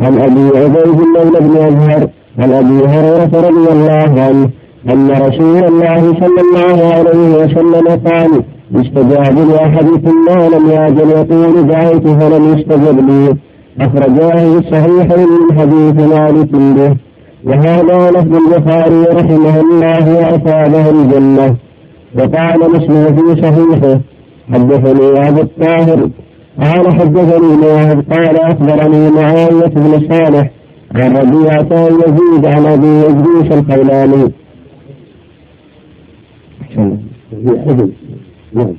عن أبي عبيد مولى بن أزهر عن أبي هريرة رضي الله عنه أن رسول الله صلى الله عليه وسلم قال يستجاب لأحدكم ما لم يعجل يقول دعوت فلم يستجب لي. أخرجاه الصحيحين من حديث مالك به. وهذا لفظ البخاري رحمه الله وأصابه الجنة. وقال مسلم في صحيحه حدثني أبو الطاهر قال حدثني معاذ قال أخبرني معاوية بن صالح عن ربيعة يزيد عن أبي إدريس الخولاني. نعم نعم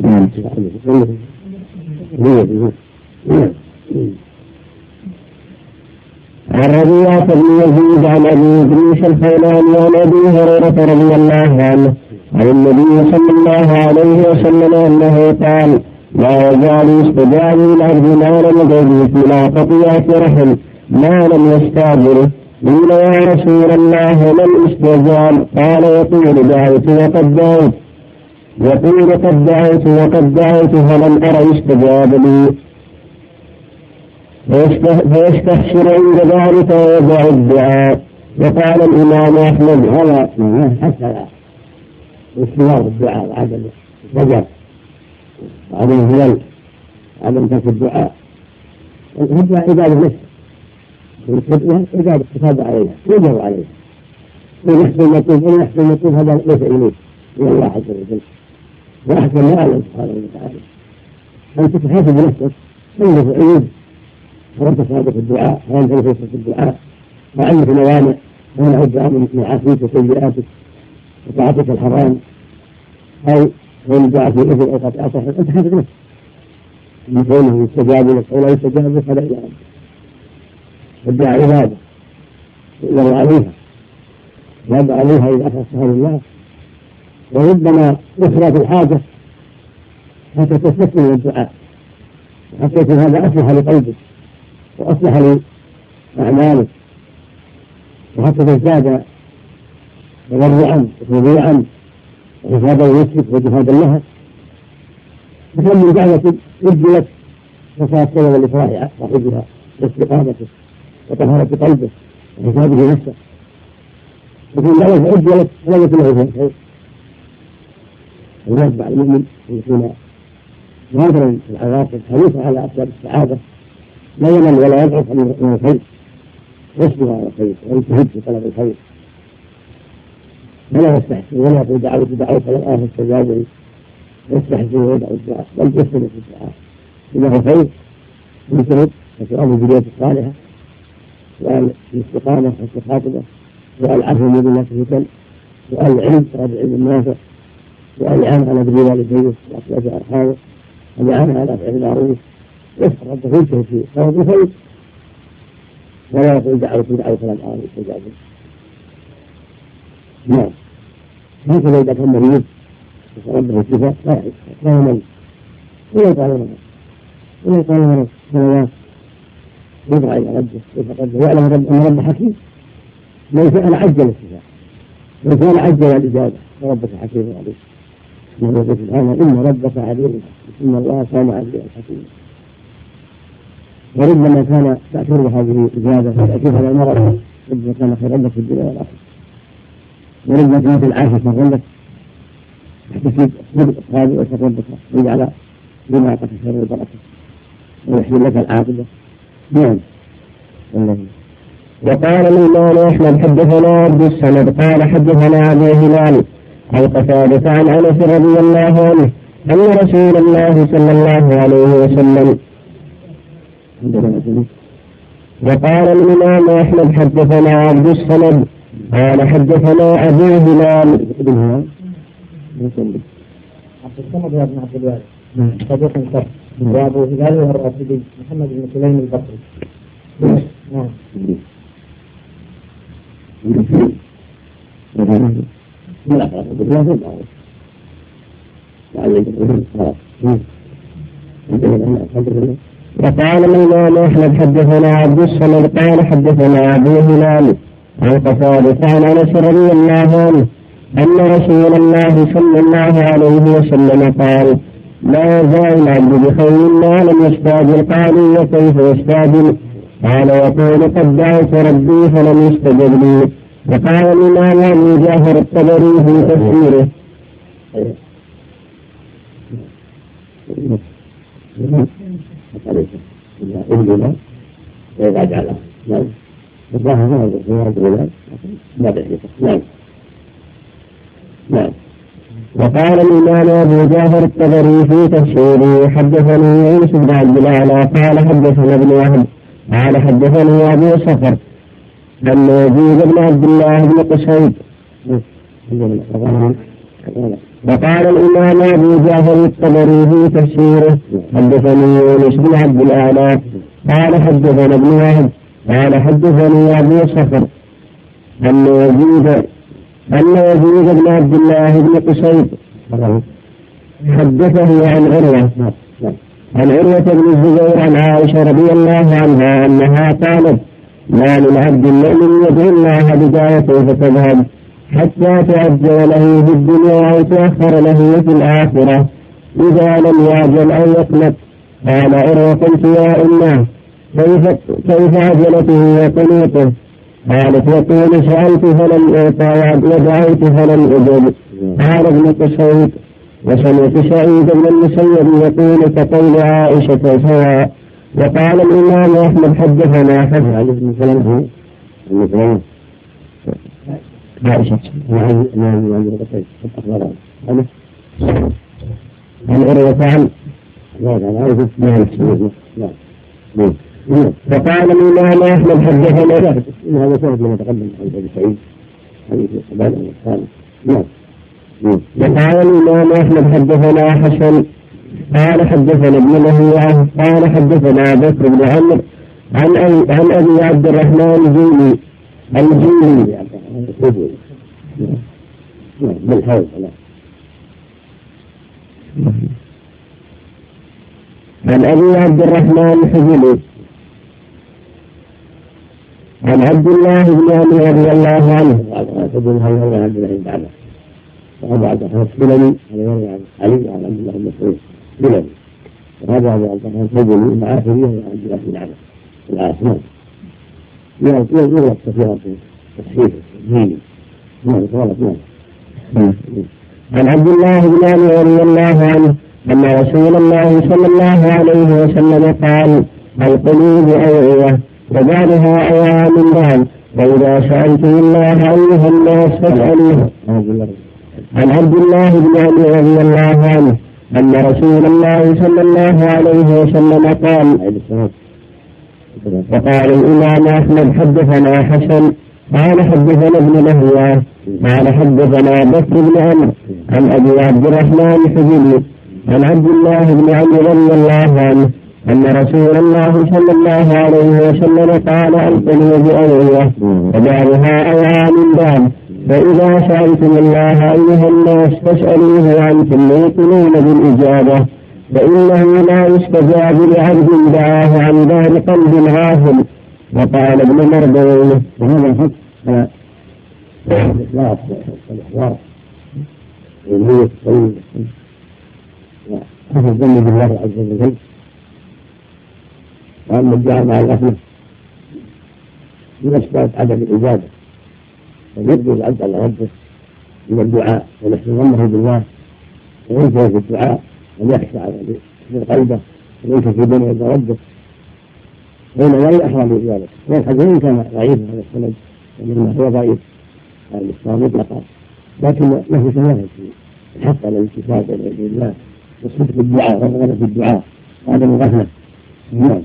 نعم عن ربيعة بن يزيد عن أبي ادريس الخولاني عن أبي هريرة رضي الله عنه عن النبي صلى الله عليه وسلم أنه قال لا يزال يستجاب العبد ما لم إلى قطيعة رحم ما لم يستعجله قيل يا رسول الله ما الاستجاب قال يقول دعوت وقد دعوت. يقول قد دعوت وقد دعوت فلم أرى يستجاب لي. فيستحسن عند ذلك ويدع الدعاء. وقال الإمام أحمد هذا حتى استمرار الدعاء وعدم الرجاء وعدم الهلال وعدم ترك الدعاء. الدعاء عبادة نفسه عبادة تتابع عليها يجب عليها. من يحسن المطلوب ومن يحسن المطلوب هذا ليس إليه من الله عز وجل. وأحسن ما أعلم سبحانه وتعالى. أن تتحاسب نفسك تنظر عيوب ولم تصادق الدعاء ولم تنفس في الدعاء. وعندك موانع منع الدعاء من معاصيك وسيئاتك وطاعتك الحرام. أو كون الدعاء في أو قطع صحيح أنت حاسب نفسك من كونه يستجاب لك. أو لا يستجاب لك هذا إلى ربك. الدعاء عبادة. يؤمر عليها. إذا أخلصها لله وربما يخرى الحاجة حتى تستكمل الدعاء. حتى يكون هذا اصلح لقلبك. وأصلح لأعماله وحتى تزداد تضرعا وتضيعا وحفاظا لنفسك وجهادا لها فكم من دعوة أجلت وصارت سببا لإفراح صاحبها واستقامته وطهارة قلبه وحفاظه نفسه. وكل دعوة أجلت يكون له فيها خير الواجب على المؤمن أن يكون ناظرا في العواقب حريصا على أسباب السعادة. لا يمل ولا يضعف عن الخير. يصبر على الخير ويجتهد في طلب الخير. ولا يستحسن ولا يقول دعوت دعوت فلم استجاب لي يستحسن ويدعو الدعاء بل يستمر في الدعاء. إنه خير يجتهد وسؤال البداية الصالحة سؤال الاستقامة والخاطبة سؤال العفو من الناس الفتن سؤال العلم سؤال العلم النافع سؤال العام على بر والديه واصلاح ارحامه والإعانة على فعل المعروف. يسأل ربه ينتهي في طلب الخير ولا يقول دعوة دعوة فلم أرى يستجاب نعم. هكذا إذا كان مريض ربه الشفاء لا يمل ولا يطال مرض ولا يطال مرض سنوات يدعى إلى ربه يتقدم يعلم رب أن ربه حكيم. من فعل عجل الشفاء من فعل عجل الإجابة وربك حكيم عليم يقول سبحانه إن ربك عليم إن الله كان عليا حكيما وربما كان تأثير هذه الزيادة تأثير هذا المرض. ربما كان خيرا لك في الدنيا والآخرة. وربما كانت العافية لك تحتسب صدق هذه وشر ربك ويجعل بما أعطاك خير ويحسن لك العاقبة. نعم. الله وقال الإمام أحمد حدثنا عبد الصمد قال حدثنا أبي هلال عن قتادة عن أنس رضي الله عنه أن رسول الله صلى الله عليه وسلم وقال الإمام أحمد حدثنا عبد الصمد قال حدثنا أبو هلال. عبد الصمد بن عبد الوارث صديق كف وأبو هلال هو الرافدي محمد بن سليم البصري. نعم. وقال الإمام أحمد حدثنا عبد الصمد قال حدثنا أبو هلال. عن قتادة عن أنس رضي الله. عنه أن رسول الله صلى الله عليه وسلم قال لا يزال العبد بخير ما لم يستعجل قالوا وكيف يستعجل قال يقول قد دعوت ربي فلم يستجب لي وقال الإمام أبو جعفر الطبري في تفسيره. جعله نعم الظاهر نعم نعم وقال الإمام أبو جعفر الطبري في تفسيره حدثني يونس بن عبد الأعلى قال حدثنا ابن وهب قال حدثني أبو صفر أن يزيد بن عبد الله بن قصيد وقال الإمام أبو جعفر الطبري في تفسيره حدثني يونس بن عبد الأعلى قال حدثنا ابن وهب قال حدثني أبو صفر أن يزيد أن يزيد بن عبد الله بن قصيد حدثه عن عروة عن عروة بن الزبير عن عائشة رضي الله عنها أنها قالت ما للعبد المؤمن يدعو الله بدعوته فتذهب حتى تعجل له في الدنيا أو تؤخر له في الآخرة. إذا لم يعجل أو يقلق. قال عروة قلت يا أمه كيف كيف عجلته وقنوطه قالت يقول سألت فلم أعطى ودعوت فلم أجب قال ابن قصيد وسمعت سعيد بن المسيب يقول كقول عائشة سواء وقال الإمام أحمد حدثنا حدث علي بن سلمة بن سلمة عائشة نعم نعم نعم عن عروة عن عائشة نعم نعم وقال الإمام أحمد حدثنا إن هذا شاهد لما تقدم عن أبي سعيد حديث نعم. وقال الإمام أحمد حدثنا حسن. قال حدثنا ابن لهيعة قال حدثنا بكر بن عمرو عن أبي عن أبي عبد الرحمن الجيلي. الجيلي. بالحوض عن أبي عبد الرحمن الحجلي عن عبد الله بن أبي رضي الله عنه. تقول هل يروي عبد الله بعده وأبو عبد الرحمن السلمي هذا يروي عن علي وعن عبد الله بن مسعود سلمي وهذا عبد الرحمن السلمي مع أخيه عن عبد الله بن عمرو العاص نعم يغلط كثيرا في تصحيحه ديني نعم نعم عن عبد الله بن أبي رضي الله عنه أن رسول الله صلى الله عليه وسلم قال القلوب أوعية وبعدها اوعى من بعد واذا سالتم الله أيها الناس فاسألوه. عن عبد الله بن أبي رضي الله عنه أن رسول الله صلى الله عليه وسلم قال وقال الإمام أحمد حدثنا حسن. قال حدثنا ابن لهيعة قال حدثنا بكر بن عمرو عن أبي عبد الرحمن الحجري عن عبد الله بن عمرو رضي الله عنه أن رسول الله صلى الله عليه وسلم قال القلوب اوعيه وبعضها أوعى من بعض فإذا سألتم الله أيها الناس فاسألوه وأنتم موقنون بالإجابة. فإنه لا يستجاب لعبد دعاه عن دار قلب غافل. وقال ابن مردويه وهذا الحق الإخلاص والإحضار والنية الطيبة وحسن الظن بالله عز وجل. وأما الدعاء مع الغفلة من أسباب عدم الإجابة فيبدو العبد على ربه من الدعاء. ونحن ظنه بالله. وينتهي في الدعاء. ويخشى على قلبه وينتهي بين يدي ربه. فإن لا أحرى بذلك والحديث وإن كان ضعيف هذا السند. ومما هو ضعيف. هذا الإسلام مطلقا. لكن له شواهد. في الحق على الاتفاق بين يدي الله. والصدق في الدعاء والرغبة في الدعاء وعدم الغفلة. نعم.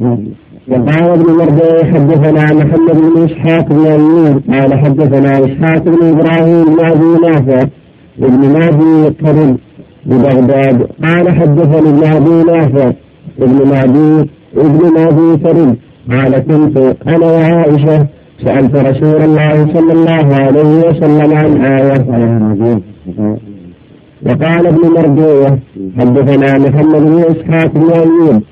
وقال ابن مردوي حدثنا محمد بن إسحاق بن ايوب قال حدثنا إسحاق بن إبراهيم بن ابي نافع ابن مهدي كرم ببغداد. قال حدثني ابن ابي نافع ابن مهدي ابن مهدي كرم قال كنت أنا وعائشة سألت رسول الله صلى الله عليه وسلم عن آية. وقال ابن مردويه حدثنا محمد بن إسحاق بن ايوب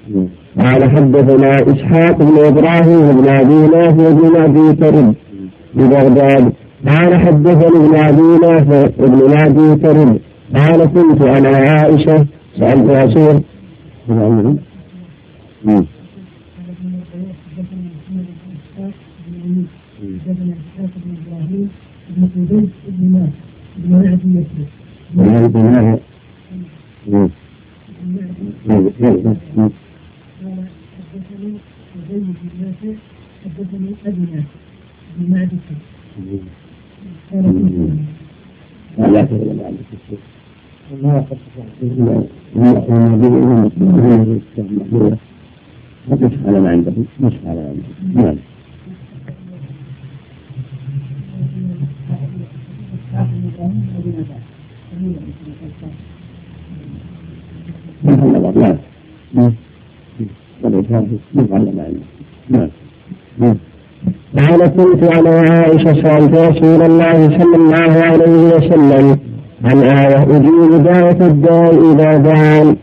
قال حدثنا إسحاق بن إبراهيم بن أبي نافع بن أبي كرب ببغداد قال حدثني ابن أبي نافع بن أبي كرب قال كنت أنا عائشة سألت رسول Thank you. زيد بن نافع حدثني ابي نافع بمعدته قال لا لا لا ما يقصد نقص على ما عندكم نصف على ما عندكم نعم نعم قال كنت أنا وعائشه سألت رسول الله صلى الله عليه وسلم عن آية أجيب دعوة الداء إذا دعان.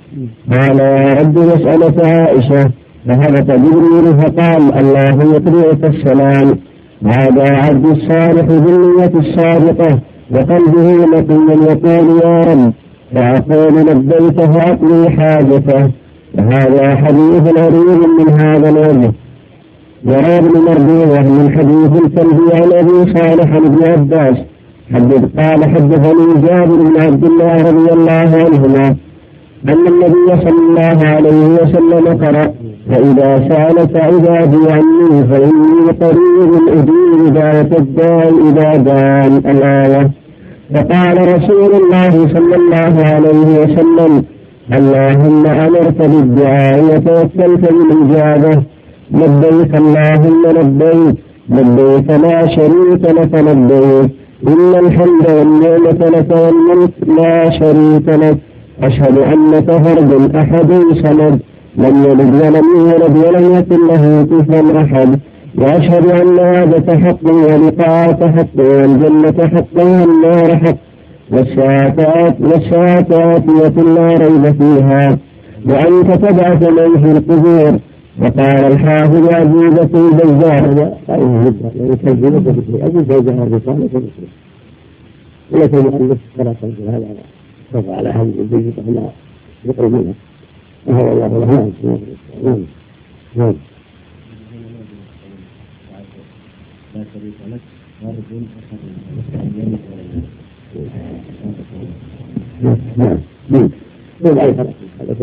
قال يا رب مسألة عائشة فهبط جبريل فقال الله يقرئك السلام. هذا عبد الصالح بالنية الصادقة وقلبه نقي يقول يا رب فأقول لبيك فأقضي حاجته. وهذا حديث غريب من هذا الوجه. وروى ابن مردوة من حديث الكلب عن أبي صالح بن عباس. حدث قال حدثني جابر بن عبد الله رضي الله عنهما أن النبي صلى الله عليه وسلم قرأ فإذا سألك عبادي عني فإني قريب أجيب دعوة الداء إذا دان الآية فقال رسول الله صلى الله عليه وسلم اللهم أمرت بالدعاء وتوكلت بالإجابة. لبيك اللهم لبيك. لبيك لا شريك لك لبيك. إن الحمد والنعمة لك والملك لا شريك لك. أشهد أنك فرد أحد صمد لم يلد ولم يولد ولم يكن له كفوا أحد. وأشهد أن وعدك حق ولقاءك حق والجنة حق والنار حق. والساعة والساعة آتية لا ريب فيها. وأنت تبعث من في القبور. وقال الحافظ عزيزة البزار يكذبك بشيء أبو زوجها الرسالة فمسلم ولكن المؤلف هذا سوف على هذه البيت إحنا يقرب منها وهو الله له نعم نعم لا شريك لك. وارجو نعم نعم نعم هذا هذا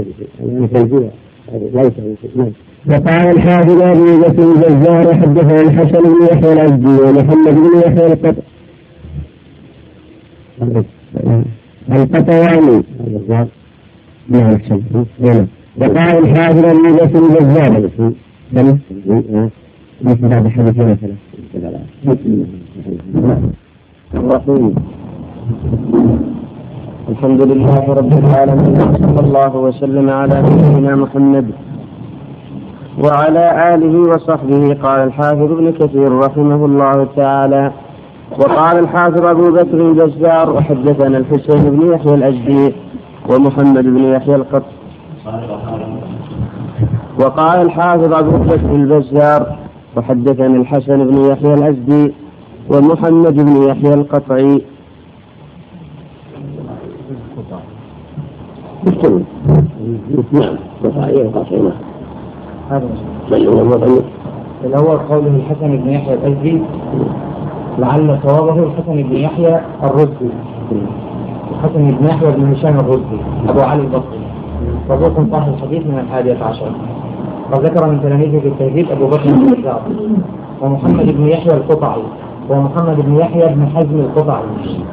نعم وقال الحافظ ابي بكر الجزار حدثنا الحسن بن يحيى الازدي ومحمد بن يحيى القط القطواني. نعم احسن وقال الحافظ ابي بكر الجزار؟ مثل بعد حديث مثلا الرحيم. الحمد لله رب العالمين وصلى الله وسلم على نبينا محمد وعلى آله وصحبه. قال الحافظ ابن كثير رحمه الله تعالى وقال الحافظ أبو بكر الجزار وحدثنا الحسين بن يحيى الأجدي ومحمد بن يحيى القط. وقال الحافظ أبو بكر البزار وحدثني الحسن بن يحيى الأزدي ومحمد بن يحيى القطعي مستوي نعم. قطعية وقطعية هذا بل هو. مضيق الأول قوله الحسن بن يحيى الأزدي. لعل صوابه الحسن بن يحيى الرزي. الحسن بن يحيى بن هشام الرزي. أبو علي البصري. صدوق صاحب الحديث من الحادية عشر. وذكر من تلاميذه في التهذيب أبو بكر بن ومحمد بن يحيى القطعي. ومحمد بن يحيى بن حزم القطعي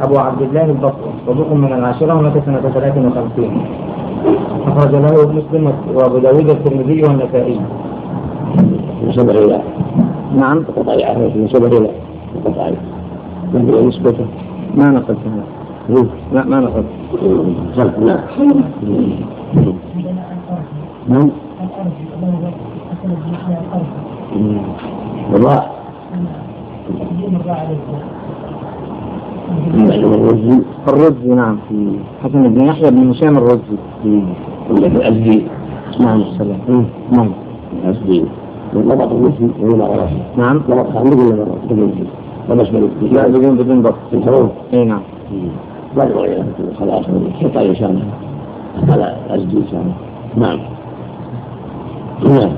أبو عبد الله البصري صدوق من العاشرة ومات سنة 53 أخرج له مسلم وأبو داود الترمذي والنسائي. نسبة إلى نعم. قطعية نسبة إلى قطعية ما هي نسبته؟ ما نقلتها لا ما نقلت. خلف. نعم. نعم معلوم الرزي الرزي نعم حسن بن يحيى بن هشام الرزي الأزدي. نعم السلام. نعم. الأزدي. نمط المسلم ولا نعم. نمط ولا لا بدون بدون اي نعم. ما يبغى خلاص حتى إن شاء الله على أزدي نعم. نعم.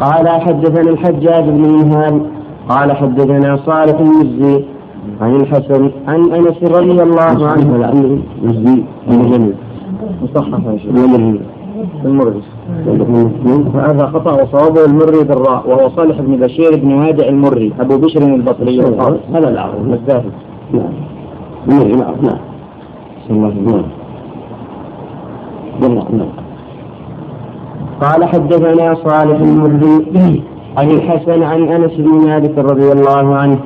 قال حدثني الحجاج بن منهال قال حدثنا صالح المزي. عن الحسن عن أنس رضي الله عنه. مزدي من جميل. مصحف يا شيخ هذا خطأ وصوابه المري بالراء وهو صالح بن بشير بن وادع المري أبو بشر البصري هذا العرض الزاهد نعم. المري معروف نعم. الله نعم. والله نعم. قال حدثنا صالح المري. عن الحسن عن أنس بن مالك رضي الله عنه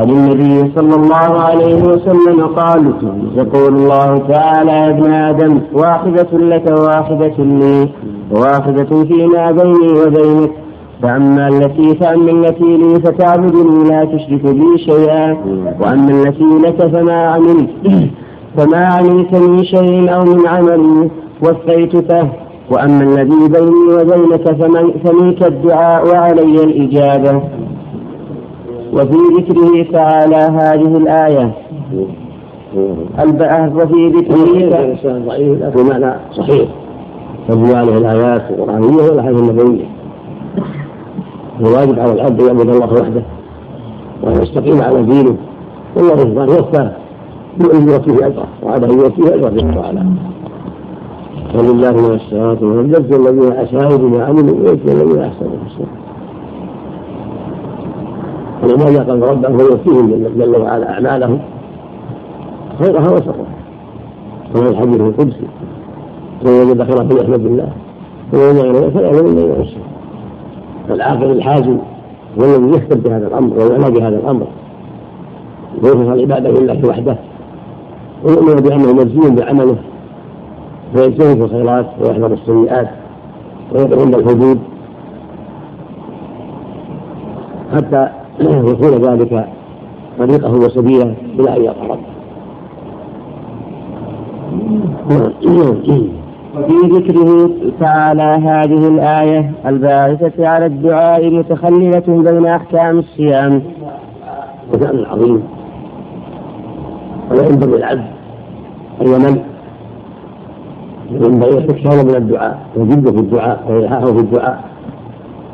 عن النبي صلى الله عليه وسلم قال يقول الله تعالى يا ابن آدم واحدة لك وواحدة لي وواحدة فيما بيني وبينك فأما التي فأما التي لي فتعبدني لا تشرك بي شيئا وأما التي لك فما عملت فما عملت من شيء أو من عمل وفيتك وأما الذي بيني وبينك فمنك الدعاء وعلي الإجابة. وفي ذكره تعالى هذه الآية. البأه وفي ذكره ضعيف لكن معنى صحيح تدل عليه الآيات القرآنية والأحاديث النبوية. الواجب على العبد أن يعبد الله وحده وأن يستقيم على دينه. والله سبحانه يوفى يؤجر فيه أجره وعلى يوفيه أجره جل وعلا ولله ما السماوات والارض يجزي الذين اساءوا بما عملوا ويجزي الذين احسنوا الحسنى ولماذا قال ربه ويوفيهم جل وعلا أعمالهم. خيرها وشرها كما الحديث القدسي. من وجد خيرا فليحمد الله. ومن يعلم فلا يعلم الا نفسه فالعاقل الحازم هو الذي يهتم بهذا الأمر ويعنى بهذا الأمر. ويخلص العباده لله وحده. ويؤمن بأنه مجزي بعمله. فيجتهد في الخيرات ويحذر السيئات ويقف عند الحدود حتى يكون ذلك طريقه وسبيله إلى أن يلقى ربه وفي ذكره تعالى هذه الآية الباعثة على الدعاء متخللة بين أحكام الصيام. وشأن عظيم. ولا ينبغي العبد أن يمل. ينبغي استكثار من الدعاء وجد في الدعاء وإلحاحه في الدعاء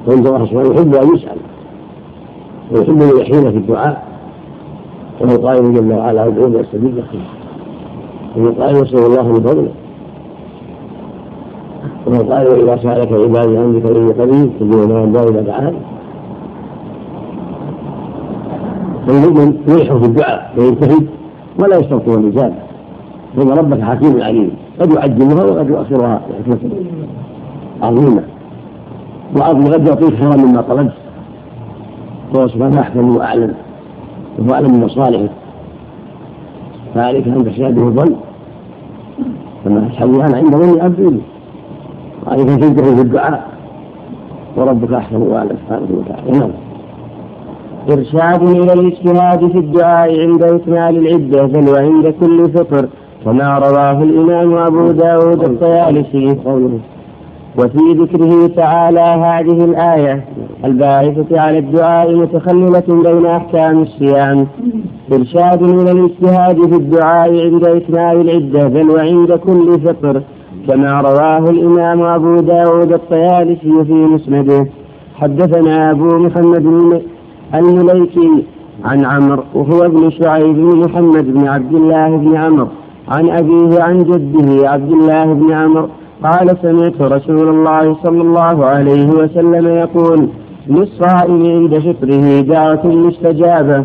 فإن الله سبحانه يحب أن يسأل. ويحب أن يحين في الدعاء. وهو قائل جل وعلا ادعوني استجيب لكم وهو قائل يسأل الله من فضله. وهو قائل وإذا سألك عبادي عني فإني قريب تجيب ما ينبغي إذا دعاني فالمؤمن يلح في الدعاء ويجتهد ولا يستبطئ الإجابة فإن ربك حكيم عليم. قد يعجلها وقد يؤخرها لحكمة عظيمة. وعظم قد يعطيك خيرا مما طلبت. وهو سبحانه أحكم وأعلم. وهو أعلم من مصالحك فعليك أن تحسن به الظن كما الحديث عند ظن عبد وعليك أن تنتهي في الدعاء. وربك أحسن وأعلم سبحانه وتعالى. نعم. إرشاد إلى الاجتهاد في الدعاء عند إكمال العدة بل وعند كل فطر. كما رواه الإمام أبو داود الطيالسي. وفي ذكره تعالى هذه الآية الباعثة على الدعاء متخللة بين أحكام الصيام. إرشاد إلى الاجتهاد في الدعاء عند إكمال العدة بل وعند كل فطر كما رواه الإمام أبو داود الطيالسي في مسنده. حدثنا أبو محمد المليكي عن عمرو وهو ابن شعيب بن محمد بن عبد الله بن عمرو. عن أبيه عن جده عبد الله بن عمرو قال سمعت رسول الله صلى الله عليه وسلم يقول للصائم عند فطره دعوة مستجابة.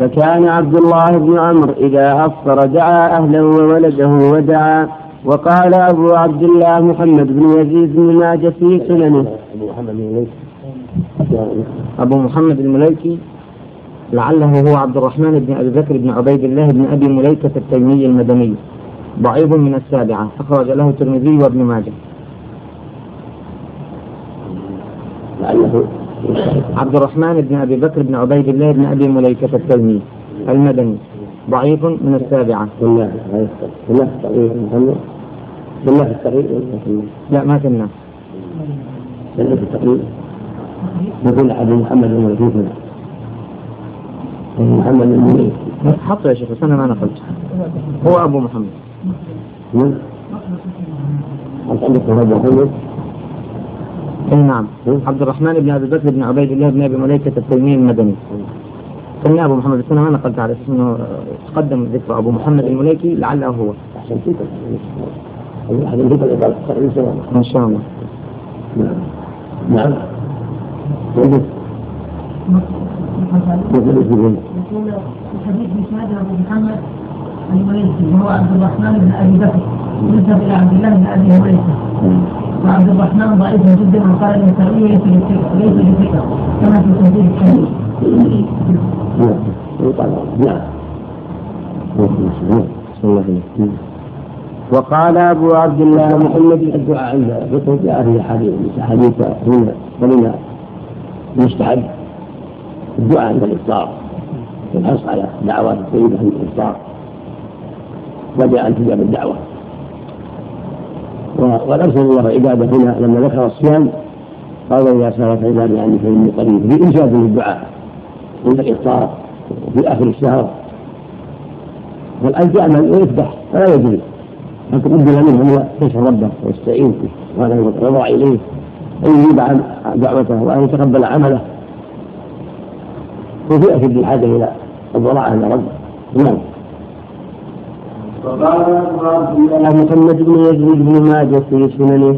فكان عبد الله بن عمرو إذا أفطر دعا أهله وولده ودعا. وقال أبو عبد الله محمد بن يزيد بن ماجه في سننه. أبو محمد بن أبو محمد المليكي. لعله هو عبد الرحمن بن أبي بكر بن عبيد الله بن أبي مليكة التيمي المدني ضعيف من السابعة أخرج له الترمذي وابن ماجه. لعله عبد الرحمن بن أبي بكر بن عبيد الله بن أبي مليكة التيمي المدني ضعيف من السابعة. بالله بالله محمد؟ لا ما كنا. بالله في التقرير يقول أبو محمد أبو محمد الملكي حطه يا شيخ بس أنا ما نقلت هو أبو محمد. عندك محمد اي نعم. عبد الرحمن بن أبي بكر بن عبيد الله بن أبي مليكة التيمي المدني. كان أبو محمد بس أنا ما نقلت على أساس إنه تقدم ذكر أبو محمد المليكي لعله هو. فيك سواء إن شاء الله. نعم. نعم. يقول الحديث بإسناد أبو محمد المليكي وهو عبد الرحمن بن أبي بكر يذهب إلى عبد الله بن أبي هريرة وعبد الرحمن ضعيف جدا وقال النسائي ليس ليس بثقة كما في تهذيب الحديث. نعم نعم وقال أبو عبد الله محمد الدعاء عند الفطر جاء في احاديث احاديث هنا ومن المستحب الدعاء عند والحرص على دعوات الطيبه عند الافطار وجاء ان تجاب الدعوه والارسل الله عباده هنا لما ذكر الصيام قال اذا سالت عبادي عني فاني قريب في انشاد للدعاء عند الإفطار وفي آخر الشهر. والان تعمل ويفتح فلا يجوز. أن تقبل منه هو يسأل ربه ويستعين به وهذا يضع إليه أن يجيب عن دعوته وأن يتقبل عمله. وفي أشد الحاجة إلى الضراعة عند ربه. نعم. وقال محمد بن يزيد بن ماجه في سننه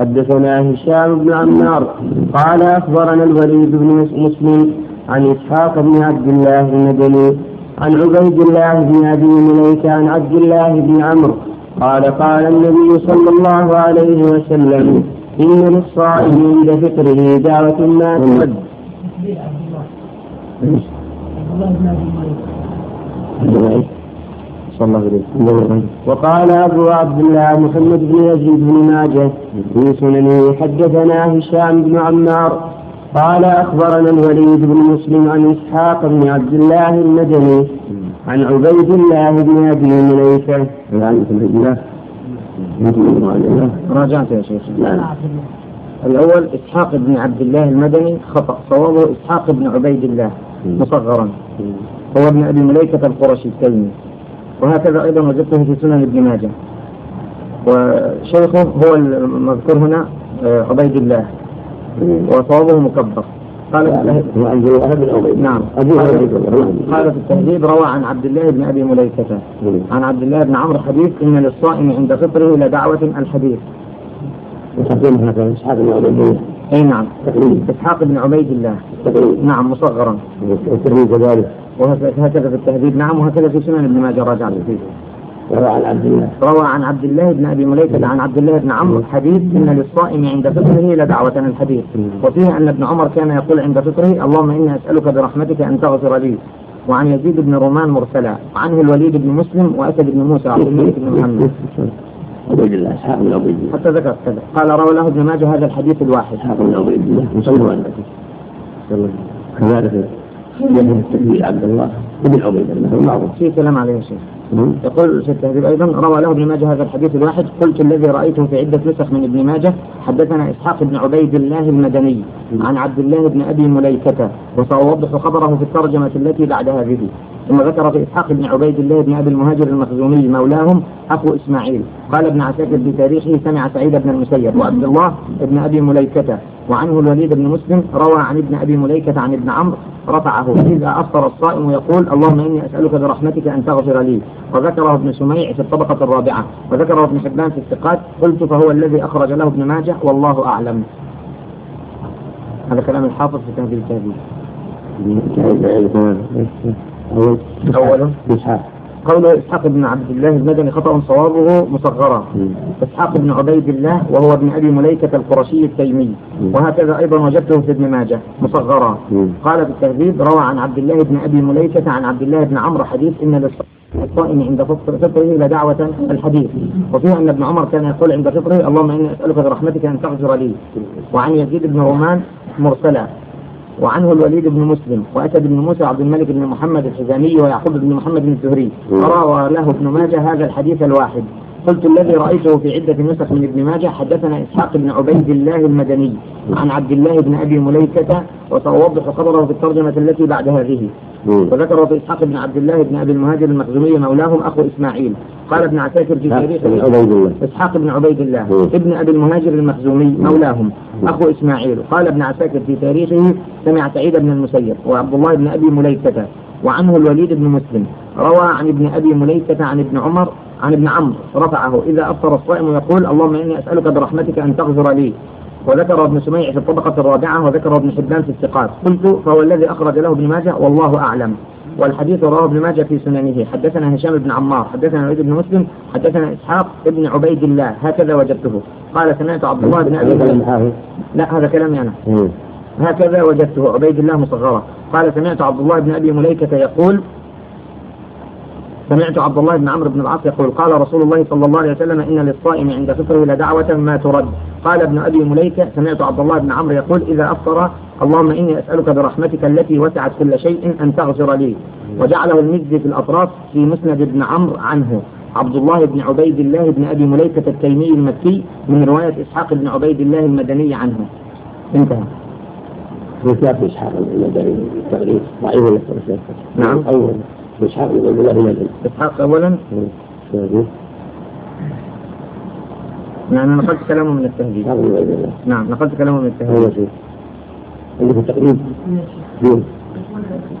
حدثنا هشام بن عمار قال أخبرنا الوليد بن مسلم عن إسحاق بن عبد الله المدني عن عبيد الله بن أبي مليكة عن عبد الله بن عمرو قال قال النبي صلى الله عليه وسلم إن للصائم عند فطره دعوة ما ترد صلى الله عليه وسلم وقال أبو عبد الله محمد بن يزيد بن ماجه في سننه حدثنا هشام بن عمار قال أخبرنا الوليد بن مسلم عن إسحاق بن عبد الله المدني عن عبيد الله بن أبي مليكة. راجعت يا شيخ. الأول إسحاق بن عبد الله المدني خطأ. صوابه إسحاق بن عبيد الله. مصغرا. هو ابن أبي مليكة القرشي التيمي وهكذا أيضا وجدته في سنن ابن ماجه. وشيخه هو المذكور هنا آه، عبيد الله. وصوابه مكبر. قال عبد الله بن عبيد. نعم. أبوه قال- عبيد الله قال في التهذيب روى عن عبد الله بن أبي مليكة. عن عبد الله بن عمرو حديث إن للصائم عند فطره لدعوة الحديث. وتقديم هذا بن الله أي نعم. تقريب. إسحاق بن عبيد الله. تقريب. نعم مصغرا. والترمذي كذلك. وهكذا في التهذيب. نعم وهكذا في سنن ابن ماجه. راجع فيه وروى عن عبد الله. روى عن عبد الله بن أبي مليكة عن عبد الله بن عمرو. حديث إن للصائم عند فطره لدعوه الحديث. وفيه أن ابن عمر كان يقول عند فطره اللهم إني أسألك برحمتك أن تغفر لي وعن يزيد بن رومان مرسلا وعنه الوليد بن مسلم وأسد بن موسى عبد الملك بن محمد. عبيد الله اسحاق بن عبيد الله. حتى ذكر كذا. قال روى له ابن ماجه هذا الحديث الواحد. اسحاق بن عبيد الله. مصور عنه كذلك يحيى التكبير عبد الله بن عبيد الله معروف. في كلام عليه يا شيخ. يقول في التهذيب أيضا روى له ابن ماجه هذا الحديث الواحد. قلت الذي رأيته في عدة نسخ من ابن ماجه حدثنا إسحاق بن عبيد الله المدني عن عبد الله بن أبي مليكة وساوضح خبره في الترجمة التي بعد هذه ثم ذكر في إسحاق بن عبيد الله بن أبي المهاجر المخزومي مولاهم أخو إسماعيل. قال ابن عساكر في تاريخه سمع سعيد بن المسيب وعبد الله بن أبي مليكة وعنه الوليد بن مسلم روى عن ابن أبي مليكة عن ابن عمرو رفعه. إذا أفطر الصائم يقول اللهم إني أسألك برحمتك أن تغفر لي. وذكره ابن سميع في الطبقة الرابعة. وذكره ابن حبان في الثقات. قلت فهو الذي أخرج له ابن ماجه والله أعلم. هذا كلام الحافظ في تهذيب التهذيب أول أوله إسحاق قول إسحاق بن عبد الله المدني خطأ صوابه مصغرا إسحاق بن عبيد الله وهو ابن أبي مليكة القرشي التيمي. وهكذا أيضا وجدته في ابن ماجه مصغرا قال في التهذيب روى عن عبد الله بن أبي مليكة عن عبد الله بن عمرو حديث إن للصائم عند فطر- فطره لدعوة الحديث وفيه أن ابن عمر كان يقول عند فطره اللهم إني أسألك برحمتك أن تغفر لي. وعن يزيد بن رومان مرسلا. وعنه الوليد بن مسلم واسد بن موسى عبد الملك بن محمد الحزامي ويعقوب بن محمد بن الزهري روى له ابن ماجه هذا الحديث الواحد. قلت الذي رأيته في عدة نسخ من ابن ماجه حدثنا إسحاق بن عبيد الله المدني عن عبد الله بن أبي مليكة وسأوضح خبره في الترجمة التي بعد هذه وذكر في إسحاق بن عبد الله بن أبي المهاجر المخزومي مولاهم أخو إسماعيل. قال ابن عساكر في تاريخ عبيد الله. إسحاق بن عبيد الله. ابن أبي المهاجر المخزومي مولاهم أخو إسماعيل. قال ابن عساكر في تاريخه سمع سعيد بن المسيب وعبد الله بن أبي مليكة وعنه الوليد بن مسلم. روى عن ابن أبي مليكة عن ابن عمر عن ابن عمرو رفعه إذا أفطر الصائم يقول اللهم إني أسألك برحمتك أن تغفر لي. وذكر ابن سميع في الطبقة الرابعة وذكر ابن حبان في الثقات. قلت فهو الذي أخرج له ابن ماجه والله أعلم. والحديث رواه ابن ماجه في سننه. حدثنا هشام بن عمار حدثنا وليد بن مسلم حدثنا إسحاق بن عبيد الله. هكذا وجدته. قال سمعت عبد الله بن حافظ. لا هذا كلامي أنا. مم. هكذا وجدته. عبيد الله مصغرة. قال سمعت عبد الله بن أبي مليكة يقول سمعت عبد الله بن عمرو بن العاص يقول قال رسول الله صلى الله عليه وسلم إن للصائم عند فطره لدعوة ما ترد. قال ابن أبي مليكة سمعت عبد الله بن عمرو يقول إذا أفطر اللهم إني أسألك برحمتك التي وسعت كل شيء أن تغفر لي. وجعله المجد في الأطراف في مسند ابن عمرو عنه. عبد الله بن عبيد الله بن أبي مليكة التيمي المكي من رواية إسحاق بن عبيد الله المدني عنه. انتهى. في كتاب إسحاق المدني التغريب ضعيف ولا؟ نعم. أول. إسحاق بن عبد الله المدني إسحاق أولا. يعني نقلت كلامه من التهذيب الله. نعم نقلت كلامه من التهذيب شيء عندك التقريب. يقول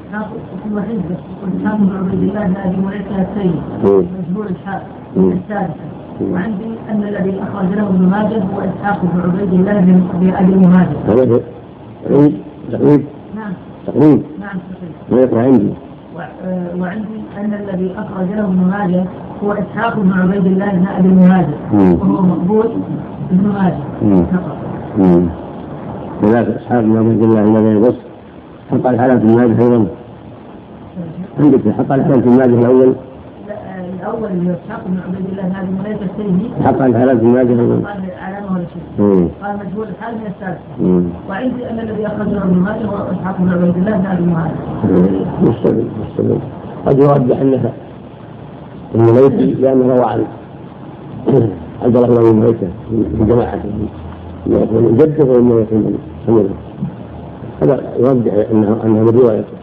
اسحاق الوحيد يقول إسحاق بن عبيد الله بن ابي مليكه السيد. مجهول مم. الثالثة. مم. وعندي أن الذي أخرج له ابن ماجه هو إسحاق بن عبيد الله بن هذا هو تقريب؟ تقريب؟ نعم. تقريب. نعم صحيح ما يقرأ عندي. وعندي أن الذي اخرج له ابن ماجه هو إسحاق بن عبيد الله بن أبي المهاجر مم. وهو مقبول ابن ماجه. فقط. وذاك اصحاب بن عبد الله الذين بس حق الحلال في الماجه أيضا. عندك حق الحلال الأول؟ لا، آه، الأول اللي هو إسحاق بن عبيد الله بن أبي مليكه السيدي حق الحلال الماجه الأول. قال علامه ولا شيء. مم. قال مجهول الحال من مم. وعندي أن الذي اخرجه ابن ماجه هو إسحاق بن عبيد الله بن ابي مهاجر مستمر مستمر. قد يرجح انها المليكي لأنه روى عن عبد الله بن المليكه في جماعته انه يكون جده وانه يكون حمله هذا يرجح أنه انه من روايته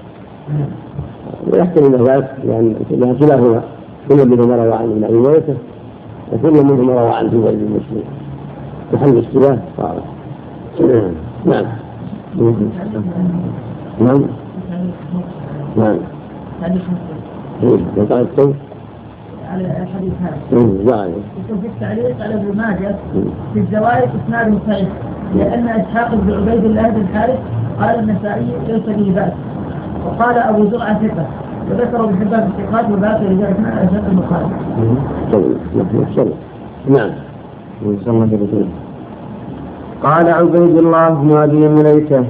ويحتمل ذلك لأن لها كلاهما كل منهما روى عن ابن أبي مليكة وكل منهما روى عن زبير بن مسلم. محل اشتباه صار. نعم. نعم. نعم. إيه، يقع الصوت على الحديث هذا إيه، جعل يكون في التعليق على ابن ماجه في الزوائد اسناد صحيح لأن إسحاق بن عبيد الله بن الحارث قال النسائي ليس به بأس. وقال أبو زرعة ثقة. وذكر ابن حبان الثقات وباقي رجال أشد البخاري صلى نعم. قال عبيد الله بن أبي مليكة.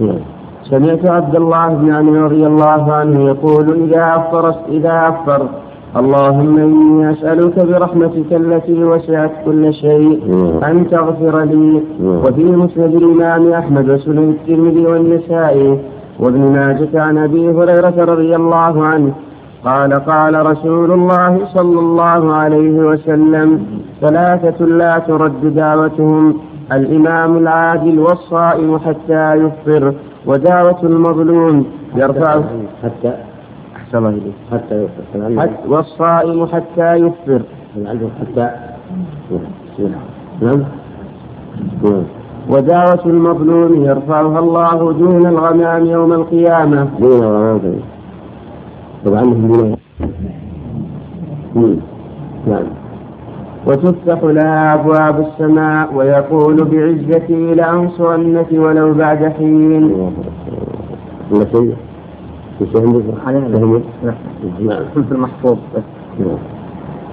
نعم. سمعت عبد الله بن عمرو رضي الله عنه يقول إذا أفطر إذا أفطر. اللهم إني أسألك برحمتك التي وسعت كل شيء أن تغفر لي. وفي مسند الإمام أحمد وسنن الترمذي والنسائي. وابن ماجة عن أبي هريرة رضي الله عنه قال قال رسول الله صلى الله عليه وسلم ثلاثة لا ترد دعوتهم الإمام العادل والصائم حتى يفطر ودعوة المظلوم يرفع حتى أحسن الله إليك. حتى حت- والصائم حتى يفطر. حتى نعم. نعم. ودعوة المظلوم يرفعها الله دون الغمام يوم القيامة. دون غرامة طبعا نعم. وتفتح لها أبواب السماء ويقول بعزتي لأنصرنك ولو بعد حين. في فهمت؟ لا نعم. في المحفوظ. نعم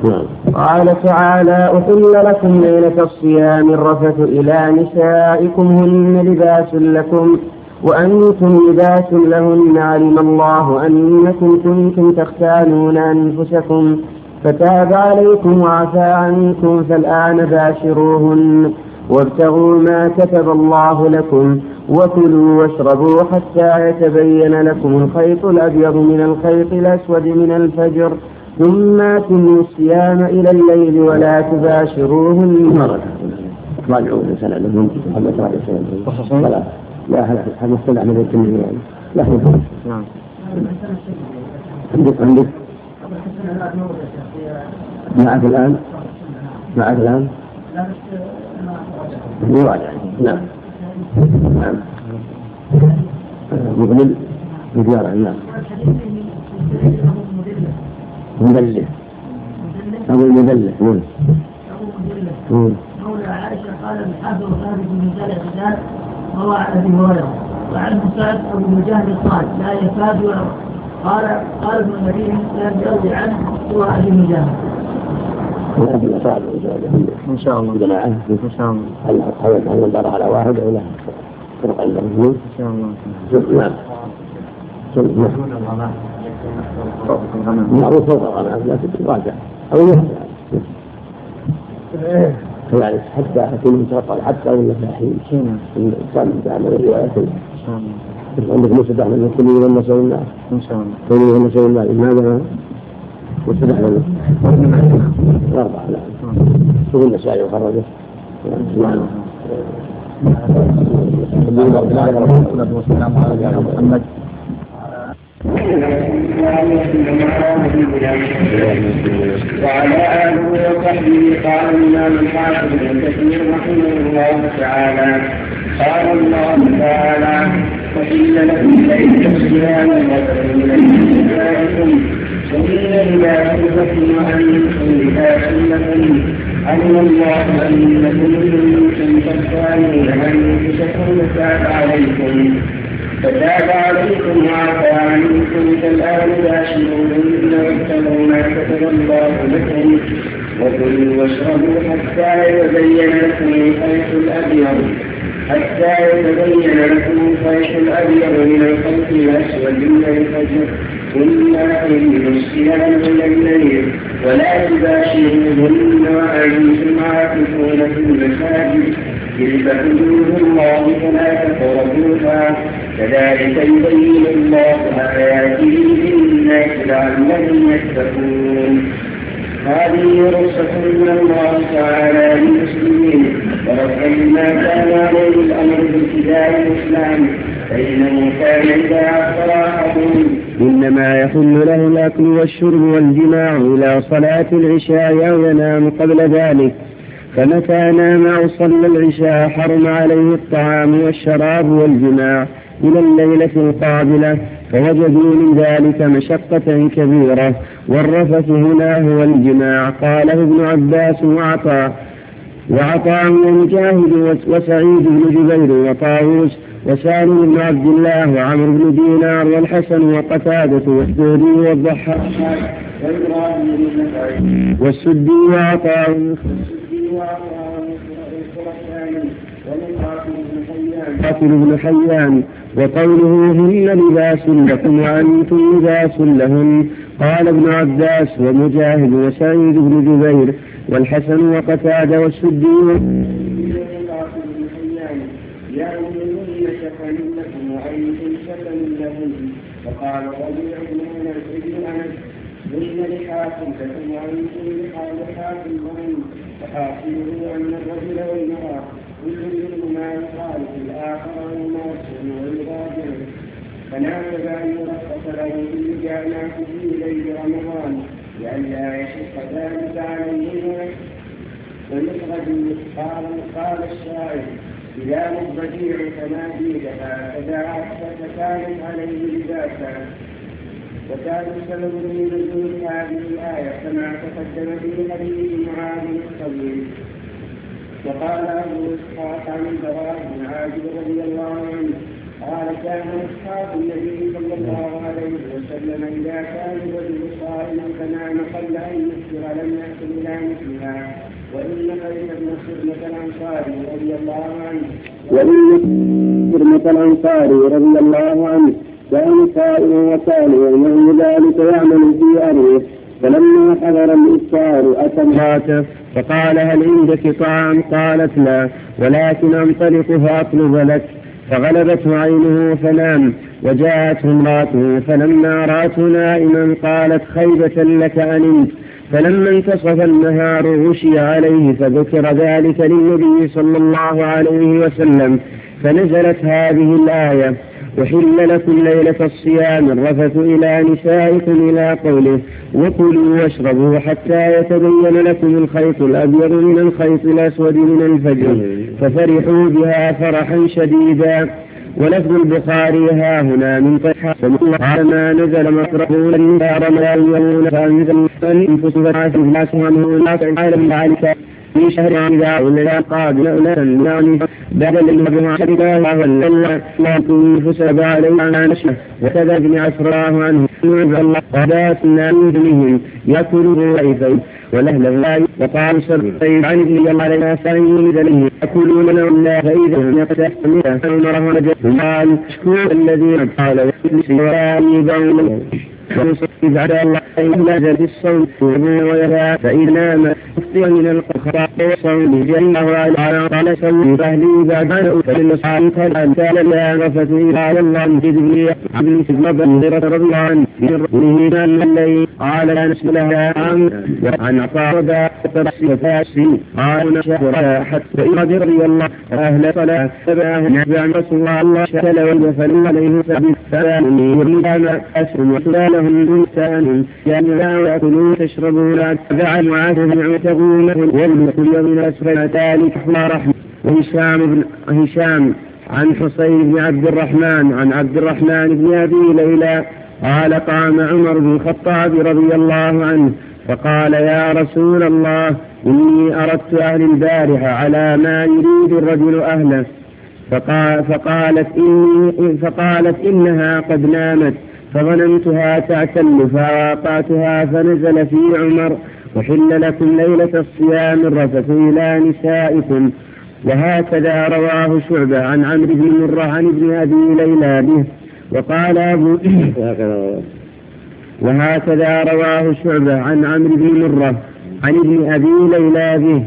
نعم. قال تعالى أحل لكم ليلة الصيام الرفث إلى نسائكم هن لباس لكم. وأنتم لباس لهن علم الله أنكم كنتم تختانون أنفسكم فتاب عليكم وعفى عنكم فالآن باشروهن وابتغوا ما كتب الله لكم وكلوا واشربوا حتى يتبين لكم الخيط الأبيض من الخيط الأسود من الفجر ثم أتموا الصيام إلى الليل ولا تباشروهن. راجعوا الانسان عندهم محمد راجع سنة لا لا هذا مستدعى من التنمية يعني لا هو نعم. عندك عندك. معك الآن؟ معك الآن؟ يراجع نعم. نعم. مقبل مديارة نعم. مدلس أبو المدلة نعم. أبو مدلة نعم. مولى عائشة قال الحافظ ثابت بن الحداد روى عن أبي هريرة وعن مسعد أبو المجاهد قال لا يكاد ولا قال قال ابن مريم لم يروي عنه سوى ولكن أصاب إن شاء الله. جماعة إن شاء الله. هل هل على واحد أو لا؟ فرق إن شاء الله. نعم معروف فوق الغمام لكن راجع أو يهدى يعني حتى حتى المتوقع حتى ولا فاحين الإنسان تعمل شاء الله. عندك مسد أحمد من كل يوم مسوي الناس إن شاء الله. كل يوم مسوي الناس ماذا مسد أحمد الأربعة نعم. شوف النسائي وخرجه نعم والصلاة والسلام على نبينا محمد وعلى آله وصحبه قال الإمام الحافظ ابن كثير رحمه الله تعالى قال الله تعالى وحل لكم ليلة الصيام وتحل نسائكم وحل لباس لكم وأنتم لباس لكم علم الله أنكم كنتم تختارون أنفسكم فتاب عليكم. فتاب عليكم وعفى عنكم فالآن باشروهن واتقوا ما كتب الله لكم وكلوا واشربوا حتى يتبين لكم الخيط الأبيض. حتى يتبين لكم الخيط الأبيض من الخيط الأسود من الفجر. ثم أتموا الصيام من الليل ولا تباشروهن وأنتم عاكفون في المساجد. تلك حدود الله فلا تقربوها. كذلك يبين الله آياته للناس لعلهم يتقون. هذه رخصة من الله تعالى للمسلمين. ورفع ما كان عليه الأمر بابتداء الإسلام فإنه كان إنما يحل له الأكل والشرب والجماع إلى صلاة العشاء أو ينام قبل ذلك. فمتى نام أو صلى العشاء حرم عليه الطعام والشراب والجماع. إلى الليلة القابلة فوجدوا من ذلك مشقة كبيرة. والرفث هنا هو الجماع قاله ابن عباس وعطاء وعطاء ومجاهد وسعيد بن جبير وطاووس وسالم بن عبد الله وعمرو بن دينار والحسن وقتادة والزهري والضحاك والسدي وعطاء. قاتل بن حيان. وقوله هن لباس لكم وأنتم لباس لهن قال ابن عباس ومجاهد وسعيد بن جبير والحسن وقتادة والسدي. وقال رجل ابن انس هن لحاكم لكم وأنتم لحاكم لهم فحاصله أن الرجل والمراه كل منهما يقال في الآخر والراجع ان يرخص له ان جاءنا في ليل رمضان لئلا يشق ذلك عليهما ويخرج قال قال الشاعر إذا البديع فما جيدها فدعا فكانت عليه لباسا وكان السبب من نزول هذه الآية كما تقدم في حديث معاذ الطويل وقال أبو إسحاق عن البراء بن عازب رضي الله عنه قال كان أصحاب النبي صلى الله عليه وسلم إذا كان الرجل صائما فنام قبل أن يفطر لم يأكل إلى مثلها وإن قيس بن سلمة الأنصاري رضي الله عنه وإن كرمة الأنصاري رضي الله عنه كان صائما وكان يوم ذلك يعمل في أرضه فلما حضر الإفطار أتى امرأته فقال هل عندك طعام؟ قالت لا ولكن أنطلق فأطلب لك فغلبته عينه فنام وجاءته امرأته فلما رأته نائما قالت خيبة لك أنمت فلما انتصف النهار غشي عليه فذكر ذلك للنبي صلى الله عليه وسلم فنزلت هذه الآية أحل لكم ليلة الصيام الرفث إلى نسائكم إلى قوله وكلوا واشربوا حتى يتبين لكم الخيط الأبيض من الخيط الأسود من الفجر ففرحوا بها فرحا شديدا ولفظ البخاري ها هنا من طيحة قال ما نزل مصرفون النار ما يومون فأنزل أنفسهم فاسم الناس وأنه الناس عالم ذلك في شهر إذا ولا قابل أولا بعد الذي شهد الله ولا لا تنفس عليه نشأ وكذا ابن عسر الله عنه الله قضاء منهم يأكله وإذا ولهله لا وقال سر عن ابن الله علينا سعيد ذلك يأكلون الله فإذا يقتح منه عمره ونجد قال اشكر الذي قال ويسوى بون ويصيب على الله إلا زاد الصوت ويرى فإذا نام أفطر من القخرة والصوم جل وعلا قال سوي أهلي بعد أن فللصحاب كان لا غفت إلى الله جدني عبد سجن بندرة رضي عنه من رسوله كان الليل قال لا نسل لها وعن عطاء ودا ترسي فاسي قال نشهر حتى إذا رضي الله أهل صلاة تبعه نبع رسول الله شكل وجفل عليه سبيل سلام يريد ما أسلم وسلام لهم إنسان يعني ويأكلون تشربون تبعا وعاتهم يعتقون والمكل من أسفل ذلك رحمة. وهشام بن هشام عن حسين بن عبد الرحمن عن عبد الرحمن بن أبي ليلى قال قام عمر بن الخطاب رضي الله عنه فقال يا رسول الله إني أردت أهل البارحة على ما يريد الرجل أهله. فقال فقالت إني فقالت إنها قد نامت. فظننتها تعتل فأعطاتها فنزل في عمر وحل لكم ليلة الصيام الرفث إلى نسائكم. وهكذا رواه شعبة عن عمرو بن مرة عن ابن أبي ليلى به. وقال أبو وهكذا رواه شعبة عن عمرو بن مرة عن ابن أبي ليلى به.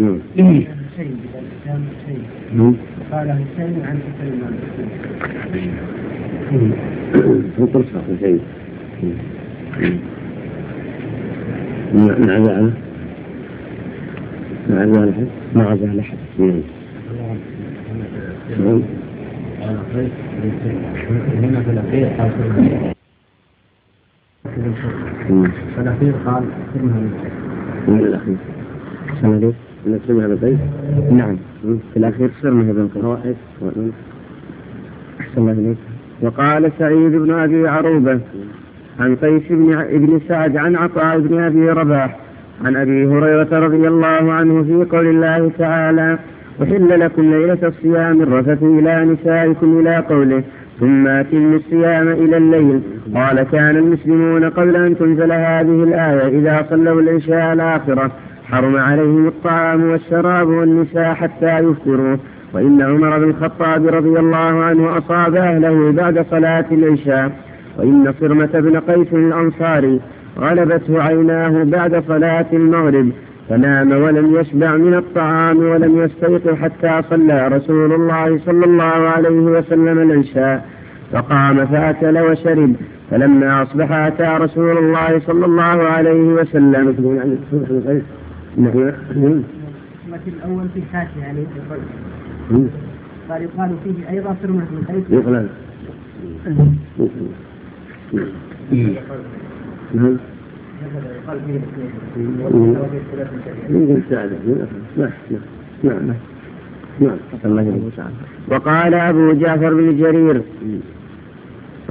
قال حسين عن حسين انطر حسين مع زعل مع زعل حد مع زعل حد نعم. هنا في الأخير. في الأخير قال سرنا من الأخير نسمها بالبيت نعم في الأخير سرنا بالقراءة أحسن الله إليك. وقال سعيد بن أبي عروبة عن قيس بن ابن سعد عن عطاء بن أبي رباح عن أبي هريرة رضي الله عنه في قول الله تعالى أحل لكم ليلة الصيام الرفث إلى نسائكم إلى قوله ثم أتموا الصيام إلى الليل. قال كان المسلمون قبل أن تنزل هذه الآية إذا صلوا العشاء الآخرة حرم عليهم الطعام والشراب والنساء حتى يفطروا. وإن عمر بن الخطاب رضي الله عنه أصاب أهله بعد صلاة العشاء وإن صرمة بن قيس الأنصاري غلبته عيناه بعد صلاة المغرب فنام ولم يشبع من الطعام ولم يستيقظ حتى صلى رسول الله صلى الله عليه وسلم العشاء فقام فأكل وشرب فلما أصبح أتى رسول الله صلى الله عليه وسلم. الأول في حاشية يعني. قال يقال فيه أيضا سرمة بن قيس نعم. نعم. نعم. نعم وقال أبو جعفر بن جرير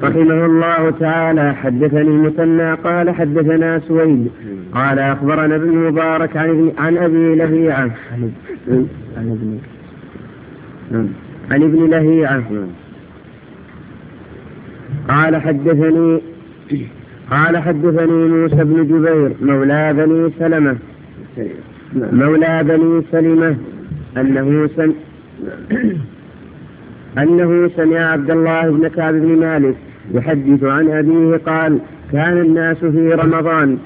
رحمه الله تعالى حدثني المثنى قال حدثنا سويد قال أخبرنا ابن مبارك عن ابن عن أبي لهيعة. عن ابن عن ابن لهيعة. قال حدثني قال حدثني موسى بن جبير مولى بني سلمة. مولى بني سلمة. أنه سمع أنه سمع عبد الله بن كعب بن مالك يحدث عن أبيه قال كان الناس في رمضان.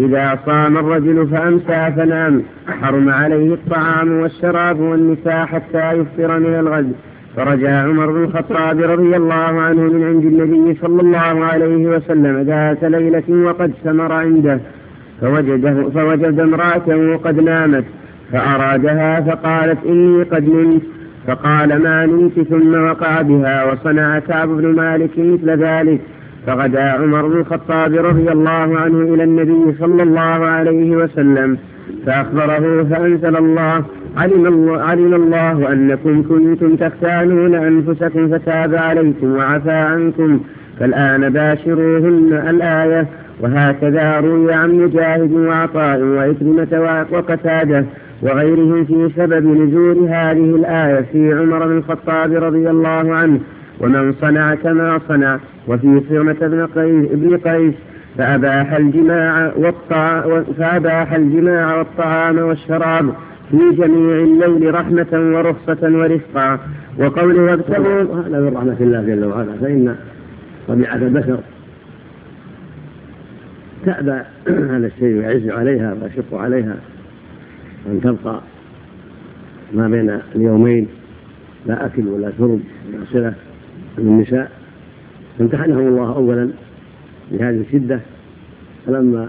إذا صام الرجل فأمسى فنام حرم عليه الطعام والشراب والنساء حتى يفطر من الغد. فرجع عمر بن الخطاب رضي الله عنه من عند النبي صلى الله عليه وسلم ذات ليلة وقد سمر عنده. فوجده فوجد امرأته قد نامت فأرادها فقالت إني قد نمت. فقال ما نمت؟ ثم وقع بها وصنع كعب بن مالك مثل ذلك. فغدا عمر بن الخطاب رضي الله عنه إلى النبي صلى الله عليه وسلم فأخبره فأنزل الله علم الله, علم الله أنكم كنتم تختانون أنفسكم فتاب عليكم وعفى عنكم فالآن باشروهن الآية وهكذا روي عن مجاهد وعطاء وإكرمة وقتادة وغيرهم في سبب نزول هذه الآية في عمر بن الخطاب رضي الله عنه. ومن صنع كما صنع وفي صيغة ابن قيس, ابن قيس فأباح الجماع والطعام فأباح الجماع والطعام والشراب في جميع الليل رحمة ورخصة ورفقا. وقوله وابتغوا هذا من رحمة الله جل وعلا فإن طبيعة البشر تأبى هذا الشيء ويعز عليها ويشق عليها أن تبقى ما بين اليومين لا أكل ولا شرب ولا صلة. من النساء فامتحنهم الله أولا بهذه الشدة فلما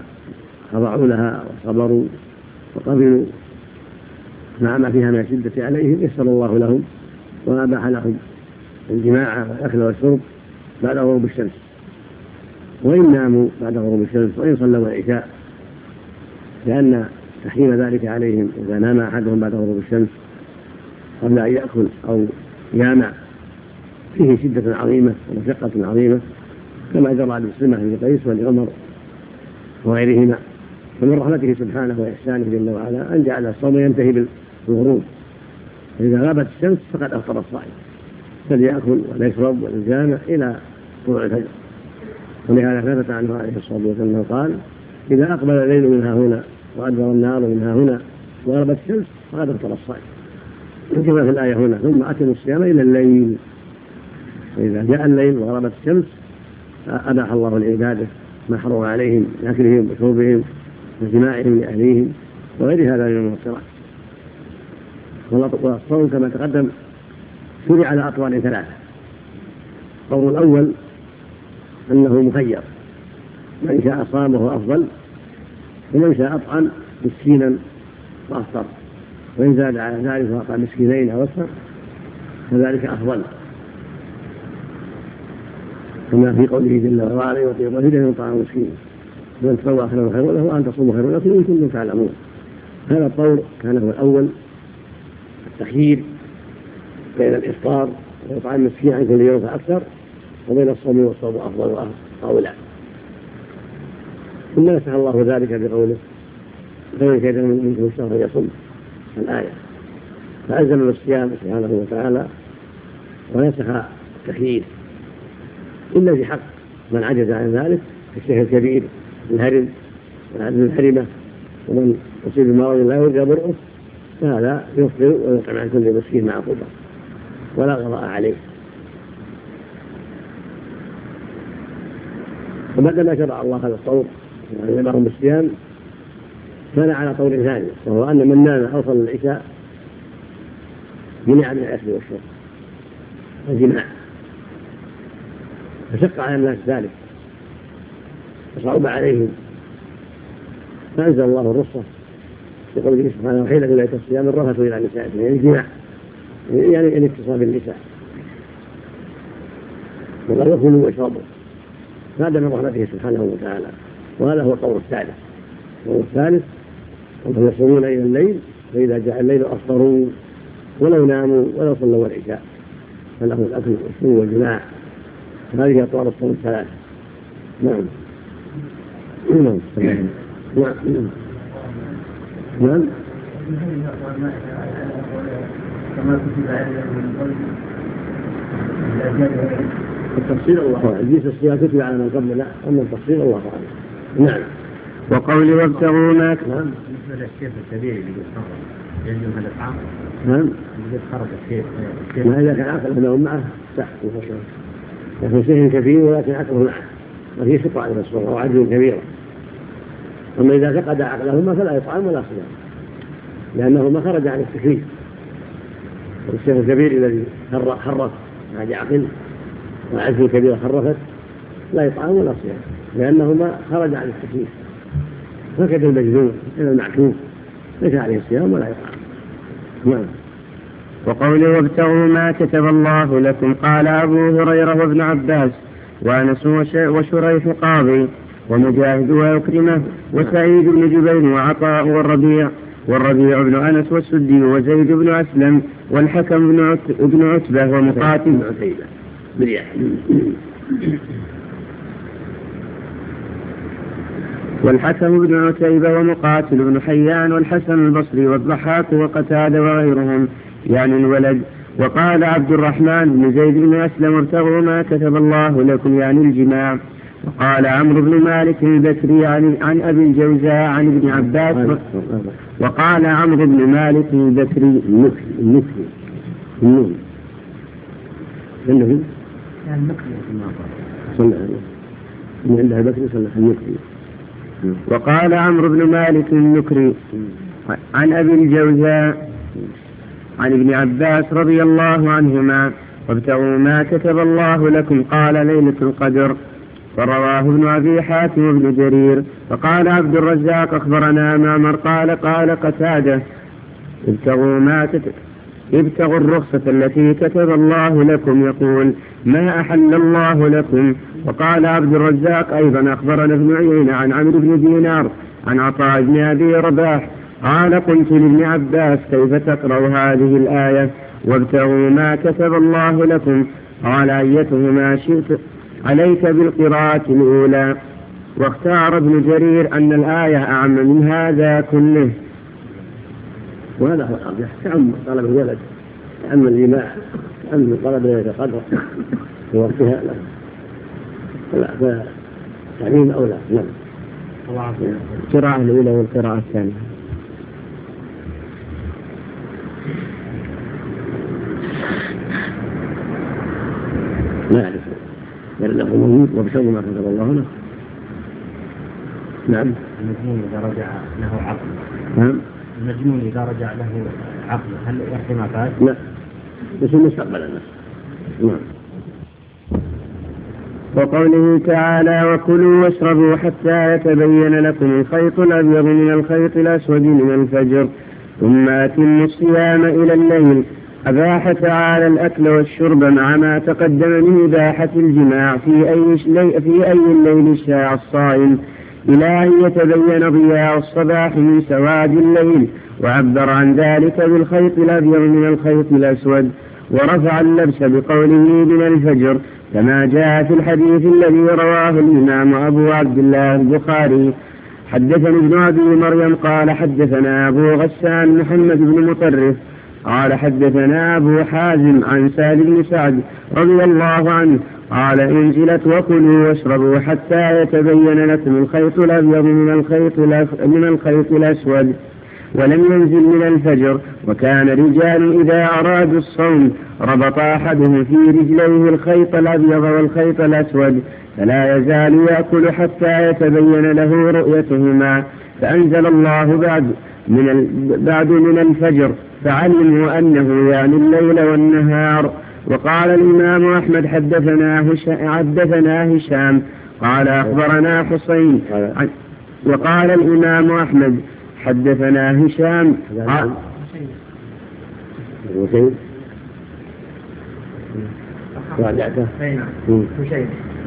خضعوا لها وصبروا وقبلوا مع ما فيها من الشدة عليهم يسر الله لهم وأباح لهم الجماع والأكل والشرب بعد غروب الشمس. وإن ناموا بعد غروب الشمس وإن صلوا العشاء لأن تحريم ذلك عليهم إذا نام أحدهم بعد غروب الشمس قبل أن يأكل أو يامع فيه شدة عظيمة ومشقة عظيمة كما جرى لمسلمة بن قيس ولعمر وغيرهما. ومن رحمته سبحانه وإحسانه جل وعلا أن جعل الصوم ينتهي بالغروب. فإذا غابت الشمس فقد أفطر الصائم. فليأكل وليشرب وليجامع إلى طلوع الفجر. ولهذا ثبت عنه عليه الصلاة والسلام قال إذا أقبل الليل منها هنا وأدبر النهار منها هنا وغربت الشمس فقد أفطر الصائم. كما في الآية هنا ثم أتموا الصيام إلى الليل. فإذا جاء الليل وغربت الشمس أباح الله لعباده ما حرم عليهم من أكلهم وشربهم وجماعهم لأهليهم وغير هذا من المفطرات والصوم كما تقدم شرع على أطوال ثلاثة. القول الأول أنه مخير. من شاء صام وهو أفضل ومن شاء أطعم مسكينا وأفطر. وإن زاد على ذلك وأطعم مسكينين أو أكثر فذلك أفضل. كما في قوله جل وعلا يطيق وفده من طعام مسكين من تطوع خيرا خير له وان تصوموا خير لكم ان كنتم تعلمون. هذا القول كان هو الأول التخيير بين الإفطار واطعام مسكين عن كل يوم فأكثر وبين الصوم والصوم أفضل أو لا ثم نسخ الله ذلك بقوله فمن كيد منكم الشهر يصم الآية. فألزم الصيام سبحانه وتعالى ونسخ التخيير. إلا في حق من عجز عن ذلك كالشيخ الكبير الهرم والعبد الحرمة ومن يصيب بمرض لا يرجى برؤه فهذا يفطر ويطعم عن كل مسكين مع قدرة ولا قضاء عليه. وبعدما شرع الله هذا الصوم وعلمهم بالصيام كان على قول ثاني وهو أن من نام أو صلى العشاء منع من الأكل والشرب. الجماع. فشق على الناس ذلك. وصعب عليهم. فأنزل الله الرخصة بقوله سبحانه وحيلة إلى الصيام الرفث إلى نسائكم يعني الجماع. يعني الاتصال بالنساء. وقال يأكلوا واشربوا هذا من رحمته سبحانه وتعالى. وهذا هو القول الثالث. القول الثالث أنهم يصومون إلى الليل فإذا جاء الليل أفطروا ولو ناموا ولو صلوا العشاء فله الأكل والشرب والجماع. هذه أطوار الصوم الثلاث نعم. نعم. نعم نعم التفصيل الله أعلم. جيس الصيام كتب على من قبل لا أما التفصيل الله أعلم. نعم. وقول وابتغوا ما نعم. بالنسبة للشيخ الكبير اللي يتخرج يلزم هذا العام نعم. اللي يتخرج الشيخ ما اذا كان عاقل أنه معه صح. لكن سهل كبير ولكن عقله معه وفيه شقاء على الصغر أو عجز كبيرة أما إذا فقد عقلهما فلا يطعم ولا صيام. لأنه ما خرج عن التكليف. والشيخ الكبير الذي خرف بعد عقل وعجز كبيرة خرفت لا يطعم ولا صيام. لأنه ما خرج عن التكليف. فكذا المجنون كذا المعكوف ليس عليه الصيام ولا يطعم. نعم. وقوله وابتغوا ما كتب الله لكم قال أبو هريرة وابن عباس وأنس وشريح قاضي ومجاهد وعكرمة وسعيد بن جبير وعطاء والربيع والربيع بن أنس والسدي وزيد بن أسلم والحكم بن بن عتبة ومقاتل. والحكم بن عتيبة ومقاتل بن حيان والحسن البصري والضحاك وقتادة وغيرهم. يعني الولد. وقال عبد الرحمن بن زيد بن أسلم ارتغوا ما كتب الله لكم يعني الجماع. وقال عمرو بن مالك البكري عن, عن أبي الجوزاء عن ابن عباس. وقال عمرو بن مالك البكري النكري النون النبي صلى من عندها بكري صلى النكري وقال عمرو بن مالك النكري عن أبي الجوزاء عن ابن عباس رضي الله عنهما وابتغوا ما كتب الله لكم قال ليلة القدر. ورواه ابن أبي حاتم وابن جرير. وقال عبد الرزاق أخبرنا معمر قال قال قتادة ابتغوا ما كتب ابتغوا الرخصة التي كتب الله لكم. يقول ما أحل الله لكم؟ وقال عبد الرزاق أيضا أخبرنا ابن عيينة عن عمرو بن دينار عن عطاء بن أبي رباح قال قلت لابن عباس كيف تقرأ هذه الآية؟ وابتغوا ما كتب الله لكم. قال أيتهما شئت؟ عليك بالقراءة الأولى. واختار ابن جرير أن الآية أعم من هذا كله. وهذا هو الأرجح تعم طلب الولد تعم الجماع تعم طلب ليلة القدر في وقتها. لا لا فتعليم أولى. نعم. القراءة الأولى والقراءة الثانية. ما يعرف. غير له موجود وابتغوا ما كتب الله له. نعم. المجنون إذا رجع له عقل. نعم. المجنون إذا رجع له عقل هل يحكي ما فات؟ لا. بس مستقبلا نعم. وقوله تعالى وكلوا واشربوا حتى يتبين لكم الخيط الأبيض من الخيط الأسود من الفجر ثم أتموا الصيام إلى الليل أباح تعالى الأكل والشرب مع ما تقدم من إباحة الجماع في أي في أي الليل شاء الصائم. إلى أن يتبين ضياء الصباح من سواد الليل وعبر عن ذلك بالخيط الأبيض من الخيط الأسود ورفع اللبس بقوله من الفجر كما جاء في الحديث الذي رواه الإمام أبو عبد الله البخاري. حدثني ابن أبي مريم قال حدثنا أبو غسان محمد بن مطرف قال حدثنا أبو حازم عن سهل بن سعد رضي الله عنه قال انزلت وكلوا واشربوا حتى يتبين لكم الخيط الأبيض من الخيط من الخيط الأسود ولم ينزل من الفجر وكان رجال إذا أرادوا الصوم ربط أحدهم في رجليه الخيط الأبيض والخيط الأسود فلا يزال يأكل حتى يتبين له رؤيتهما فأنزل الله بعد من. بعد من الفجر فعلموا أنه يعني الليل والنهار. وقال الإمام أحمد حدثنا هشام, حدثنا هشام قال أخبرنا حسين. وقال الإمام أحمد حدثنا هشام. راجعته أي نعم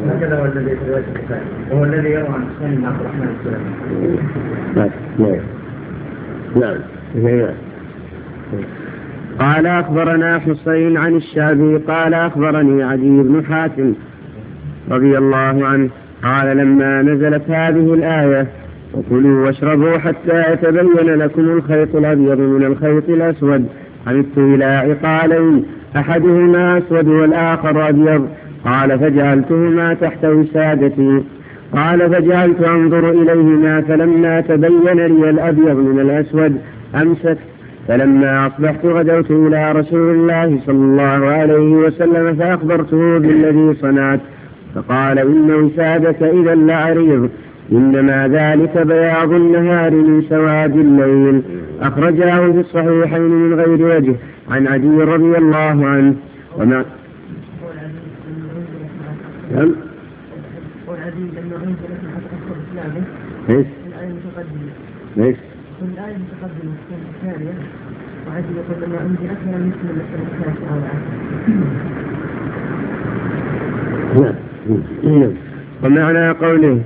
هكذا هو الذي في رواية البخاري وهو الذي يروى عن حسين بن عبد الرحمن السلمي. نعم. نعم. نعم قال أخبرنا حسين عن الشافعي قال أخبرني عدي بن حاتم رضي الله عنه قال لما نزلت هذه الآية وكلوا واشربوا حتى يتبين لكم الخيط الأبيض من الخيط الأسود عمدت إلى عقالين أحدهما أسود والآخر أبيض. قال فجعلتهما تحت وسادتي قال فجعلت أنظر إليهما فلما تبين لي الأبيض من الأسود أمسكت فلما أصبحت غدوت إلى رسول الله صلى الله عليه وسلم فأخبرته بالذي صنعت فقال إن وسادك إذا لعريض إنما ذلك بياض النهار من سواد الليل. أخرجاه في الصحيحين من غير وجه عن عدي رضي الله عنه. وما نعم. إيش؟ إيش؟ وعزيز يقول نعم نعم ومعنى قوله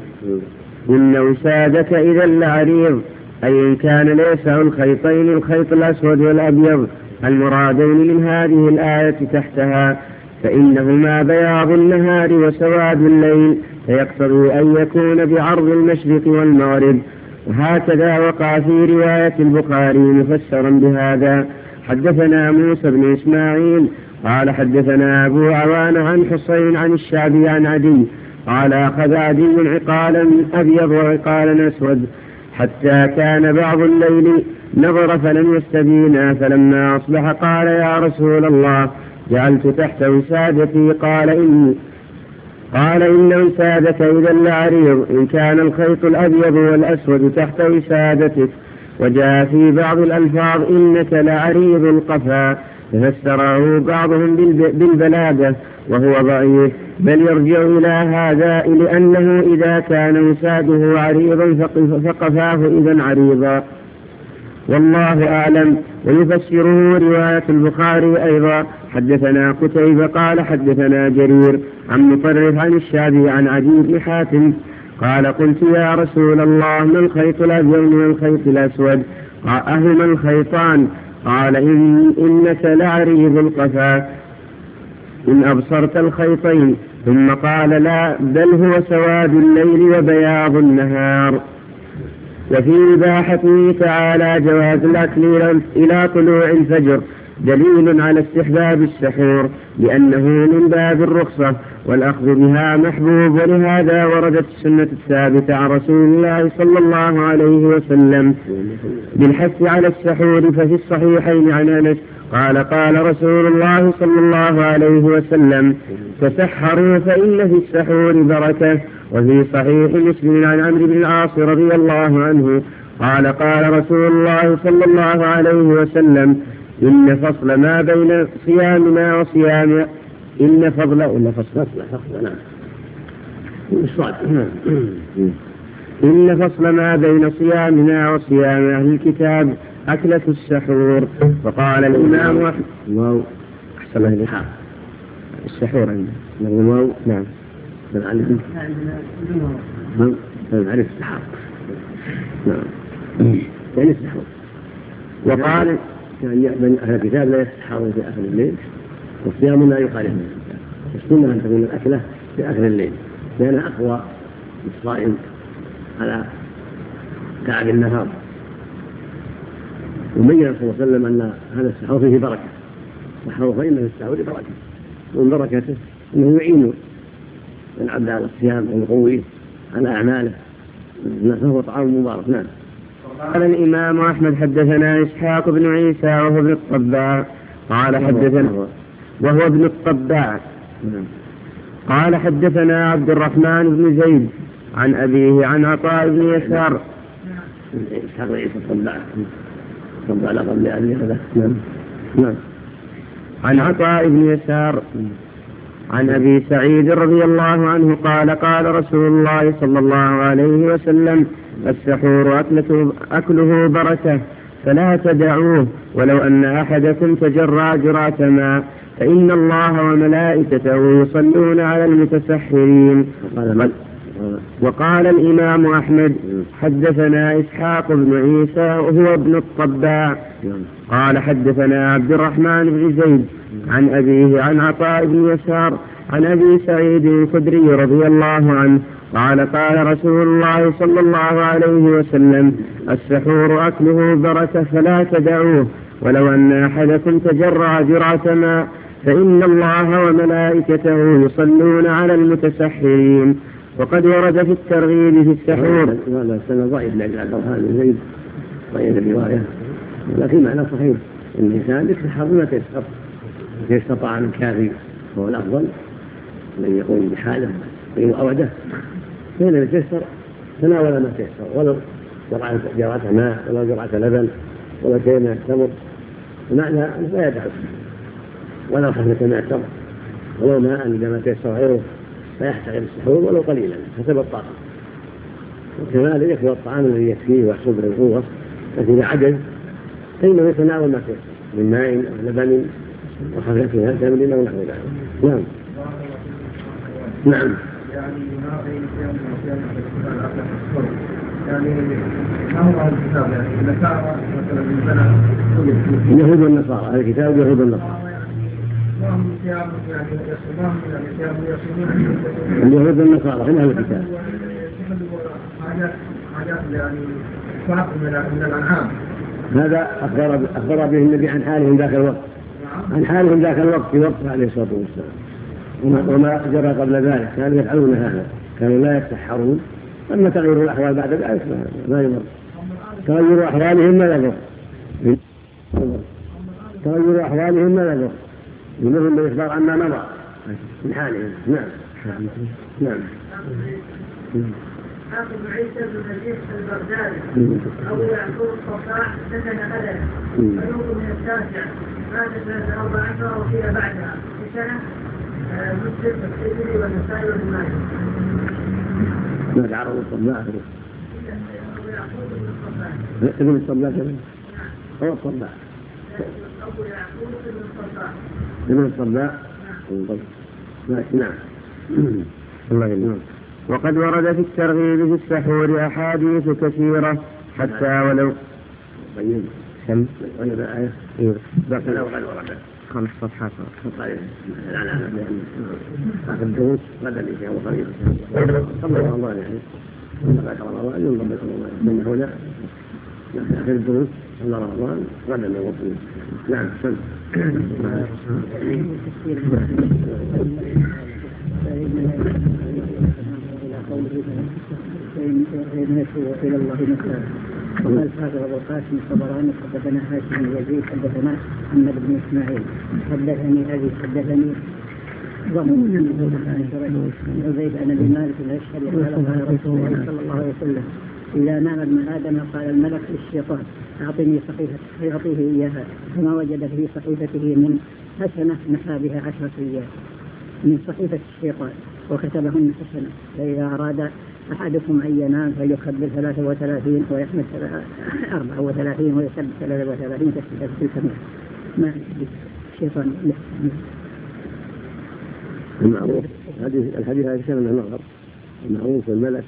إن وسادك إذا لعريض أي إن كان ليس الخيطين الخيط الأسود والأبيض المرادين من هذه الآية تحتها فإنهما بياض النهار وسواد الليل فيقتضي أن يكون بعرض المشرق والمغرب. وهكذا وقع في رواية البخاري مفسرا بهذا. حدثنا موسى بن إسماعيل قال حدثنا أبو عوان عن حسين عن الشعبي عن عدي قال أخذ عدي عقالا أبيض وعقالا أسود حتى كان بعض الليل نظر فلم يستبينا فلما أصبح قال يا رسول الله جعلت تحت وسادتي قال إني قال إن وسادك إذا لعريض إن كان الخيط الأبيض والأسود تحت وسادتك وجاء في بعض الألفاظ إنك لعريض القفا ففسره بعضهم بالبلادة وهو ضعيف. بل يرجع إلى هذا لأنه إذا كان وساده عريضا فقفاه إذا عريضا. والله أعلم. ويفسره رواية البخاري أيضا. حدثنا قتيبة قال حدثنا جرير عن مطرف عن الشعبي عن عدي بن حاتم قال قلت يا رسول الله ما الخيط الأبيض من الخيط الأسود؟ أهما الخيطان. قال إن إنك لعريض القفا. إن أبصرت الخيطين. ثم قال لا بل هو سواد الليل وبياض النهار. وفي إباحته تعالى جواز الأكل إلى طلوع الفجر. دليل على استحباب السحور لأنه من باب الرخصة والأخذ بها محبوب ولهذا وردت السنة الثابتة عن رسول الله صلى الله عليه وسلم. بالحث على السحور ففي الصحيحين عن أنس قال قال رسول الله صلى الله عليه وسلم تسحروا فإن في السحور بركة. وفي صحيح مسلم عن عمرو بن العاص رضي الله عنه قال قال رسول الله صلى الله عليه وسلم إن فصل ما بين صيامنا وصيام إن فضل ولا فصل فصل نعم. إن فصل ما بين صيامنا وصيام أهل الكتاب أكلة السحور. فقال الإمام أحمد واو. أحسن الله إليك. السحور عندنا الواو نعم. نعم نعرف السحور. نعم. يعني السحور. وقال يعني من أهل الكتاب لا يستحاضون في آخر الليل والصيام لا يخالف السنة أن تكون الأكلة في آخر الليل لأنها أقوى للصائم على تعب النهار. وبين صلى الله عليه وسلم أن هذا السحور فيه بركة. السحور فإن في السحور بركة. ومن بركته أنه يعين العبد على الصيام ويقويه على أعماله. فهو طعام مبارك. نعم. قال الإمام أحمد حدثنا إسحاق بن عيسى وهو ابن الطباع قال حدثنا وهو ابن الطباع قال حدثنا عبد الرحمن بن زيد عن أبيه عن عطاء بن يسار. إسحاق بن عيسى الطباع الطباع لقب لأبيه هذا. نعم. نعم. عن عطاء بن يسار عن أبي سعيد رضي الله عنه قال قال رسول الله صلى الله عليه وسلم السحور أكلته, أكله بركة فلا تدعوه ولو أن أحدكم تجرى جرعة ماء فإن الله وملائكته يصلون على المتسحرين. وقال الإمام أحمد حدثنا إسحاق بن عيسى وهو ابن الطباع قال حدثنا عبد الرحمن بن زيد عن أبيه عن عطاء بن يسار عن أبي سعيد الخدري رضي الله عنه قال قال رسول الله صلى الله عليه وسلم السحور أكله بركة فلا تدعوه ولو أن أحدكم تجرع جرعة ماء فإن الله وملائكته يصلون على المتسحرين. وقد ورد في الترغيب في السحور. هذا السنة ضعيف لأجل بن زيد ضعيف الرواية. لكن معنى صحيح الإنسان يتسحر بما تيسر تيسر طعام كافي هو الأفضل من يقوم بحاجة فإن فإن يتيسر تناول ما تيسر ولو جرعة جرعة ماء ولو جرعة لبن ولو شيء من التمر. بمعنى لا يدع ولو خفة من التمر. ولو ماء إذا ما تيسر غيره فيحتقن السحور ولو قليلا حسب الطاقة وكذلك يكفي الطعام الذي يكفيه ويحصل به القوة لكن إذا عجز فإنه يتناول ما تيسر من ماء أو لبن وخفيف من تمر أو نحو ذلك. نعم. نعم. يعني ما هو الكتاب؟ يعني النصارى مثلا من بنى اليهود والنصارى أهل الكتاب واليهود والنصارى. يعني يعني اليهود والنصارى هم أهل الكتاب. يعني من من هذا اخبر أخبر به النبي عن حالهم ذاك الوقت. عن حالهم ذاك الوقت في وقت عليه الصلاة والسلام. وما, جرى قبل ذلك. كانوا يفعلون هذا. كانوا لا يتسحرون أما تغيير الأحوال بعد ذلك ما يضر. تغير أحوالهم ما يضر. تغير أحوالهم ما يضر. يمرهم بالاخبار عما مضى؟ من حالهم نعم. نعم. حافظ عيسى بن مجيد البغدادي أو يعقوب الصفاع سكن بدنا فيوم من التاسع مات سنة أربع عشر وقيل بعدها في ما تعرض الصباح أبو يعقوب بن الصفاع ابن الصباح كمان هو الصباح ابن الصباح نعم الله يعلم وقد ورد في الترغيب في السحور أحاديث كثيرة حتى ولو طيب كم؟ غير الآية إيه. باقي قد ورد خمس صفحات لا لا لا آخر الدروس غدا إن شاء الله قريب قبل رمضان يعني بعد رمضان ينضبط رمضان من هنا؟ آخر الدروس. قبل رمضان. غدا من نعم مثلا وقال هذا أبو القاسم الطبراني حدثنا هاشم بن يزيد حدثنا محمد بن إسماعيل. حدثني أبي حدثني ضمن عبيد عن أبي مالك الاشهري قال قال رسول الله صلى الله عليه وسلم إذا نام ابن آدم قال الملك للشيطان أعطني صحيفه فيعطيه إياها فما وجد في صحيفته من حسنة نحى بها عشرة أيام من صحيفة الشيطان وكتبهن حسنة فإذا أراد أحدكم أن ينام فليكبر ثلاثة وثلاثين ويحمد أربعة وثلاثين ويسبح ثلاثة وثلاثين تسبيحة تلك مئة ما الشيطان المعروف. الحديث الحديث هذا كان نظر المعروف الملك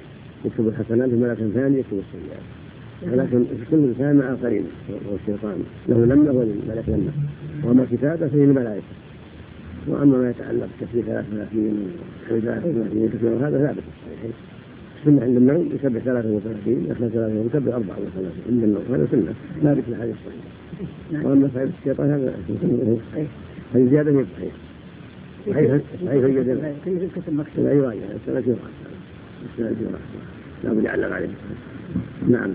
يكتب الحسنات الملك ثاني يكتب السيئات. ولكن كل انسان مع قرين وهو الشيطان. له لمه وللملك لمه وأما كتابة فهي الملائكة. وأما ما يتعلق بتسبيح 33 وحمدات 30 كثير هذا ثابت. في الصحيحين السنة عند النوم يسبح 33 يخلى 30 يسبح 34 عند النوم هذا سنة. لا في الحديث الصحيح. وأما فعل الشيطان هذا هذه زيادة هي صحيح. صحيح. صحيح. الجدل لا يراجع السنة يراجع السنة يراجع لا بد يعلق عليه. نعم.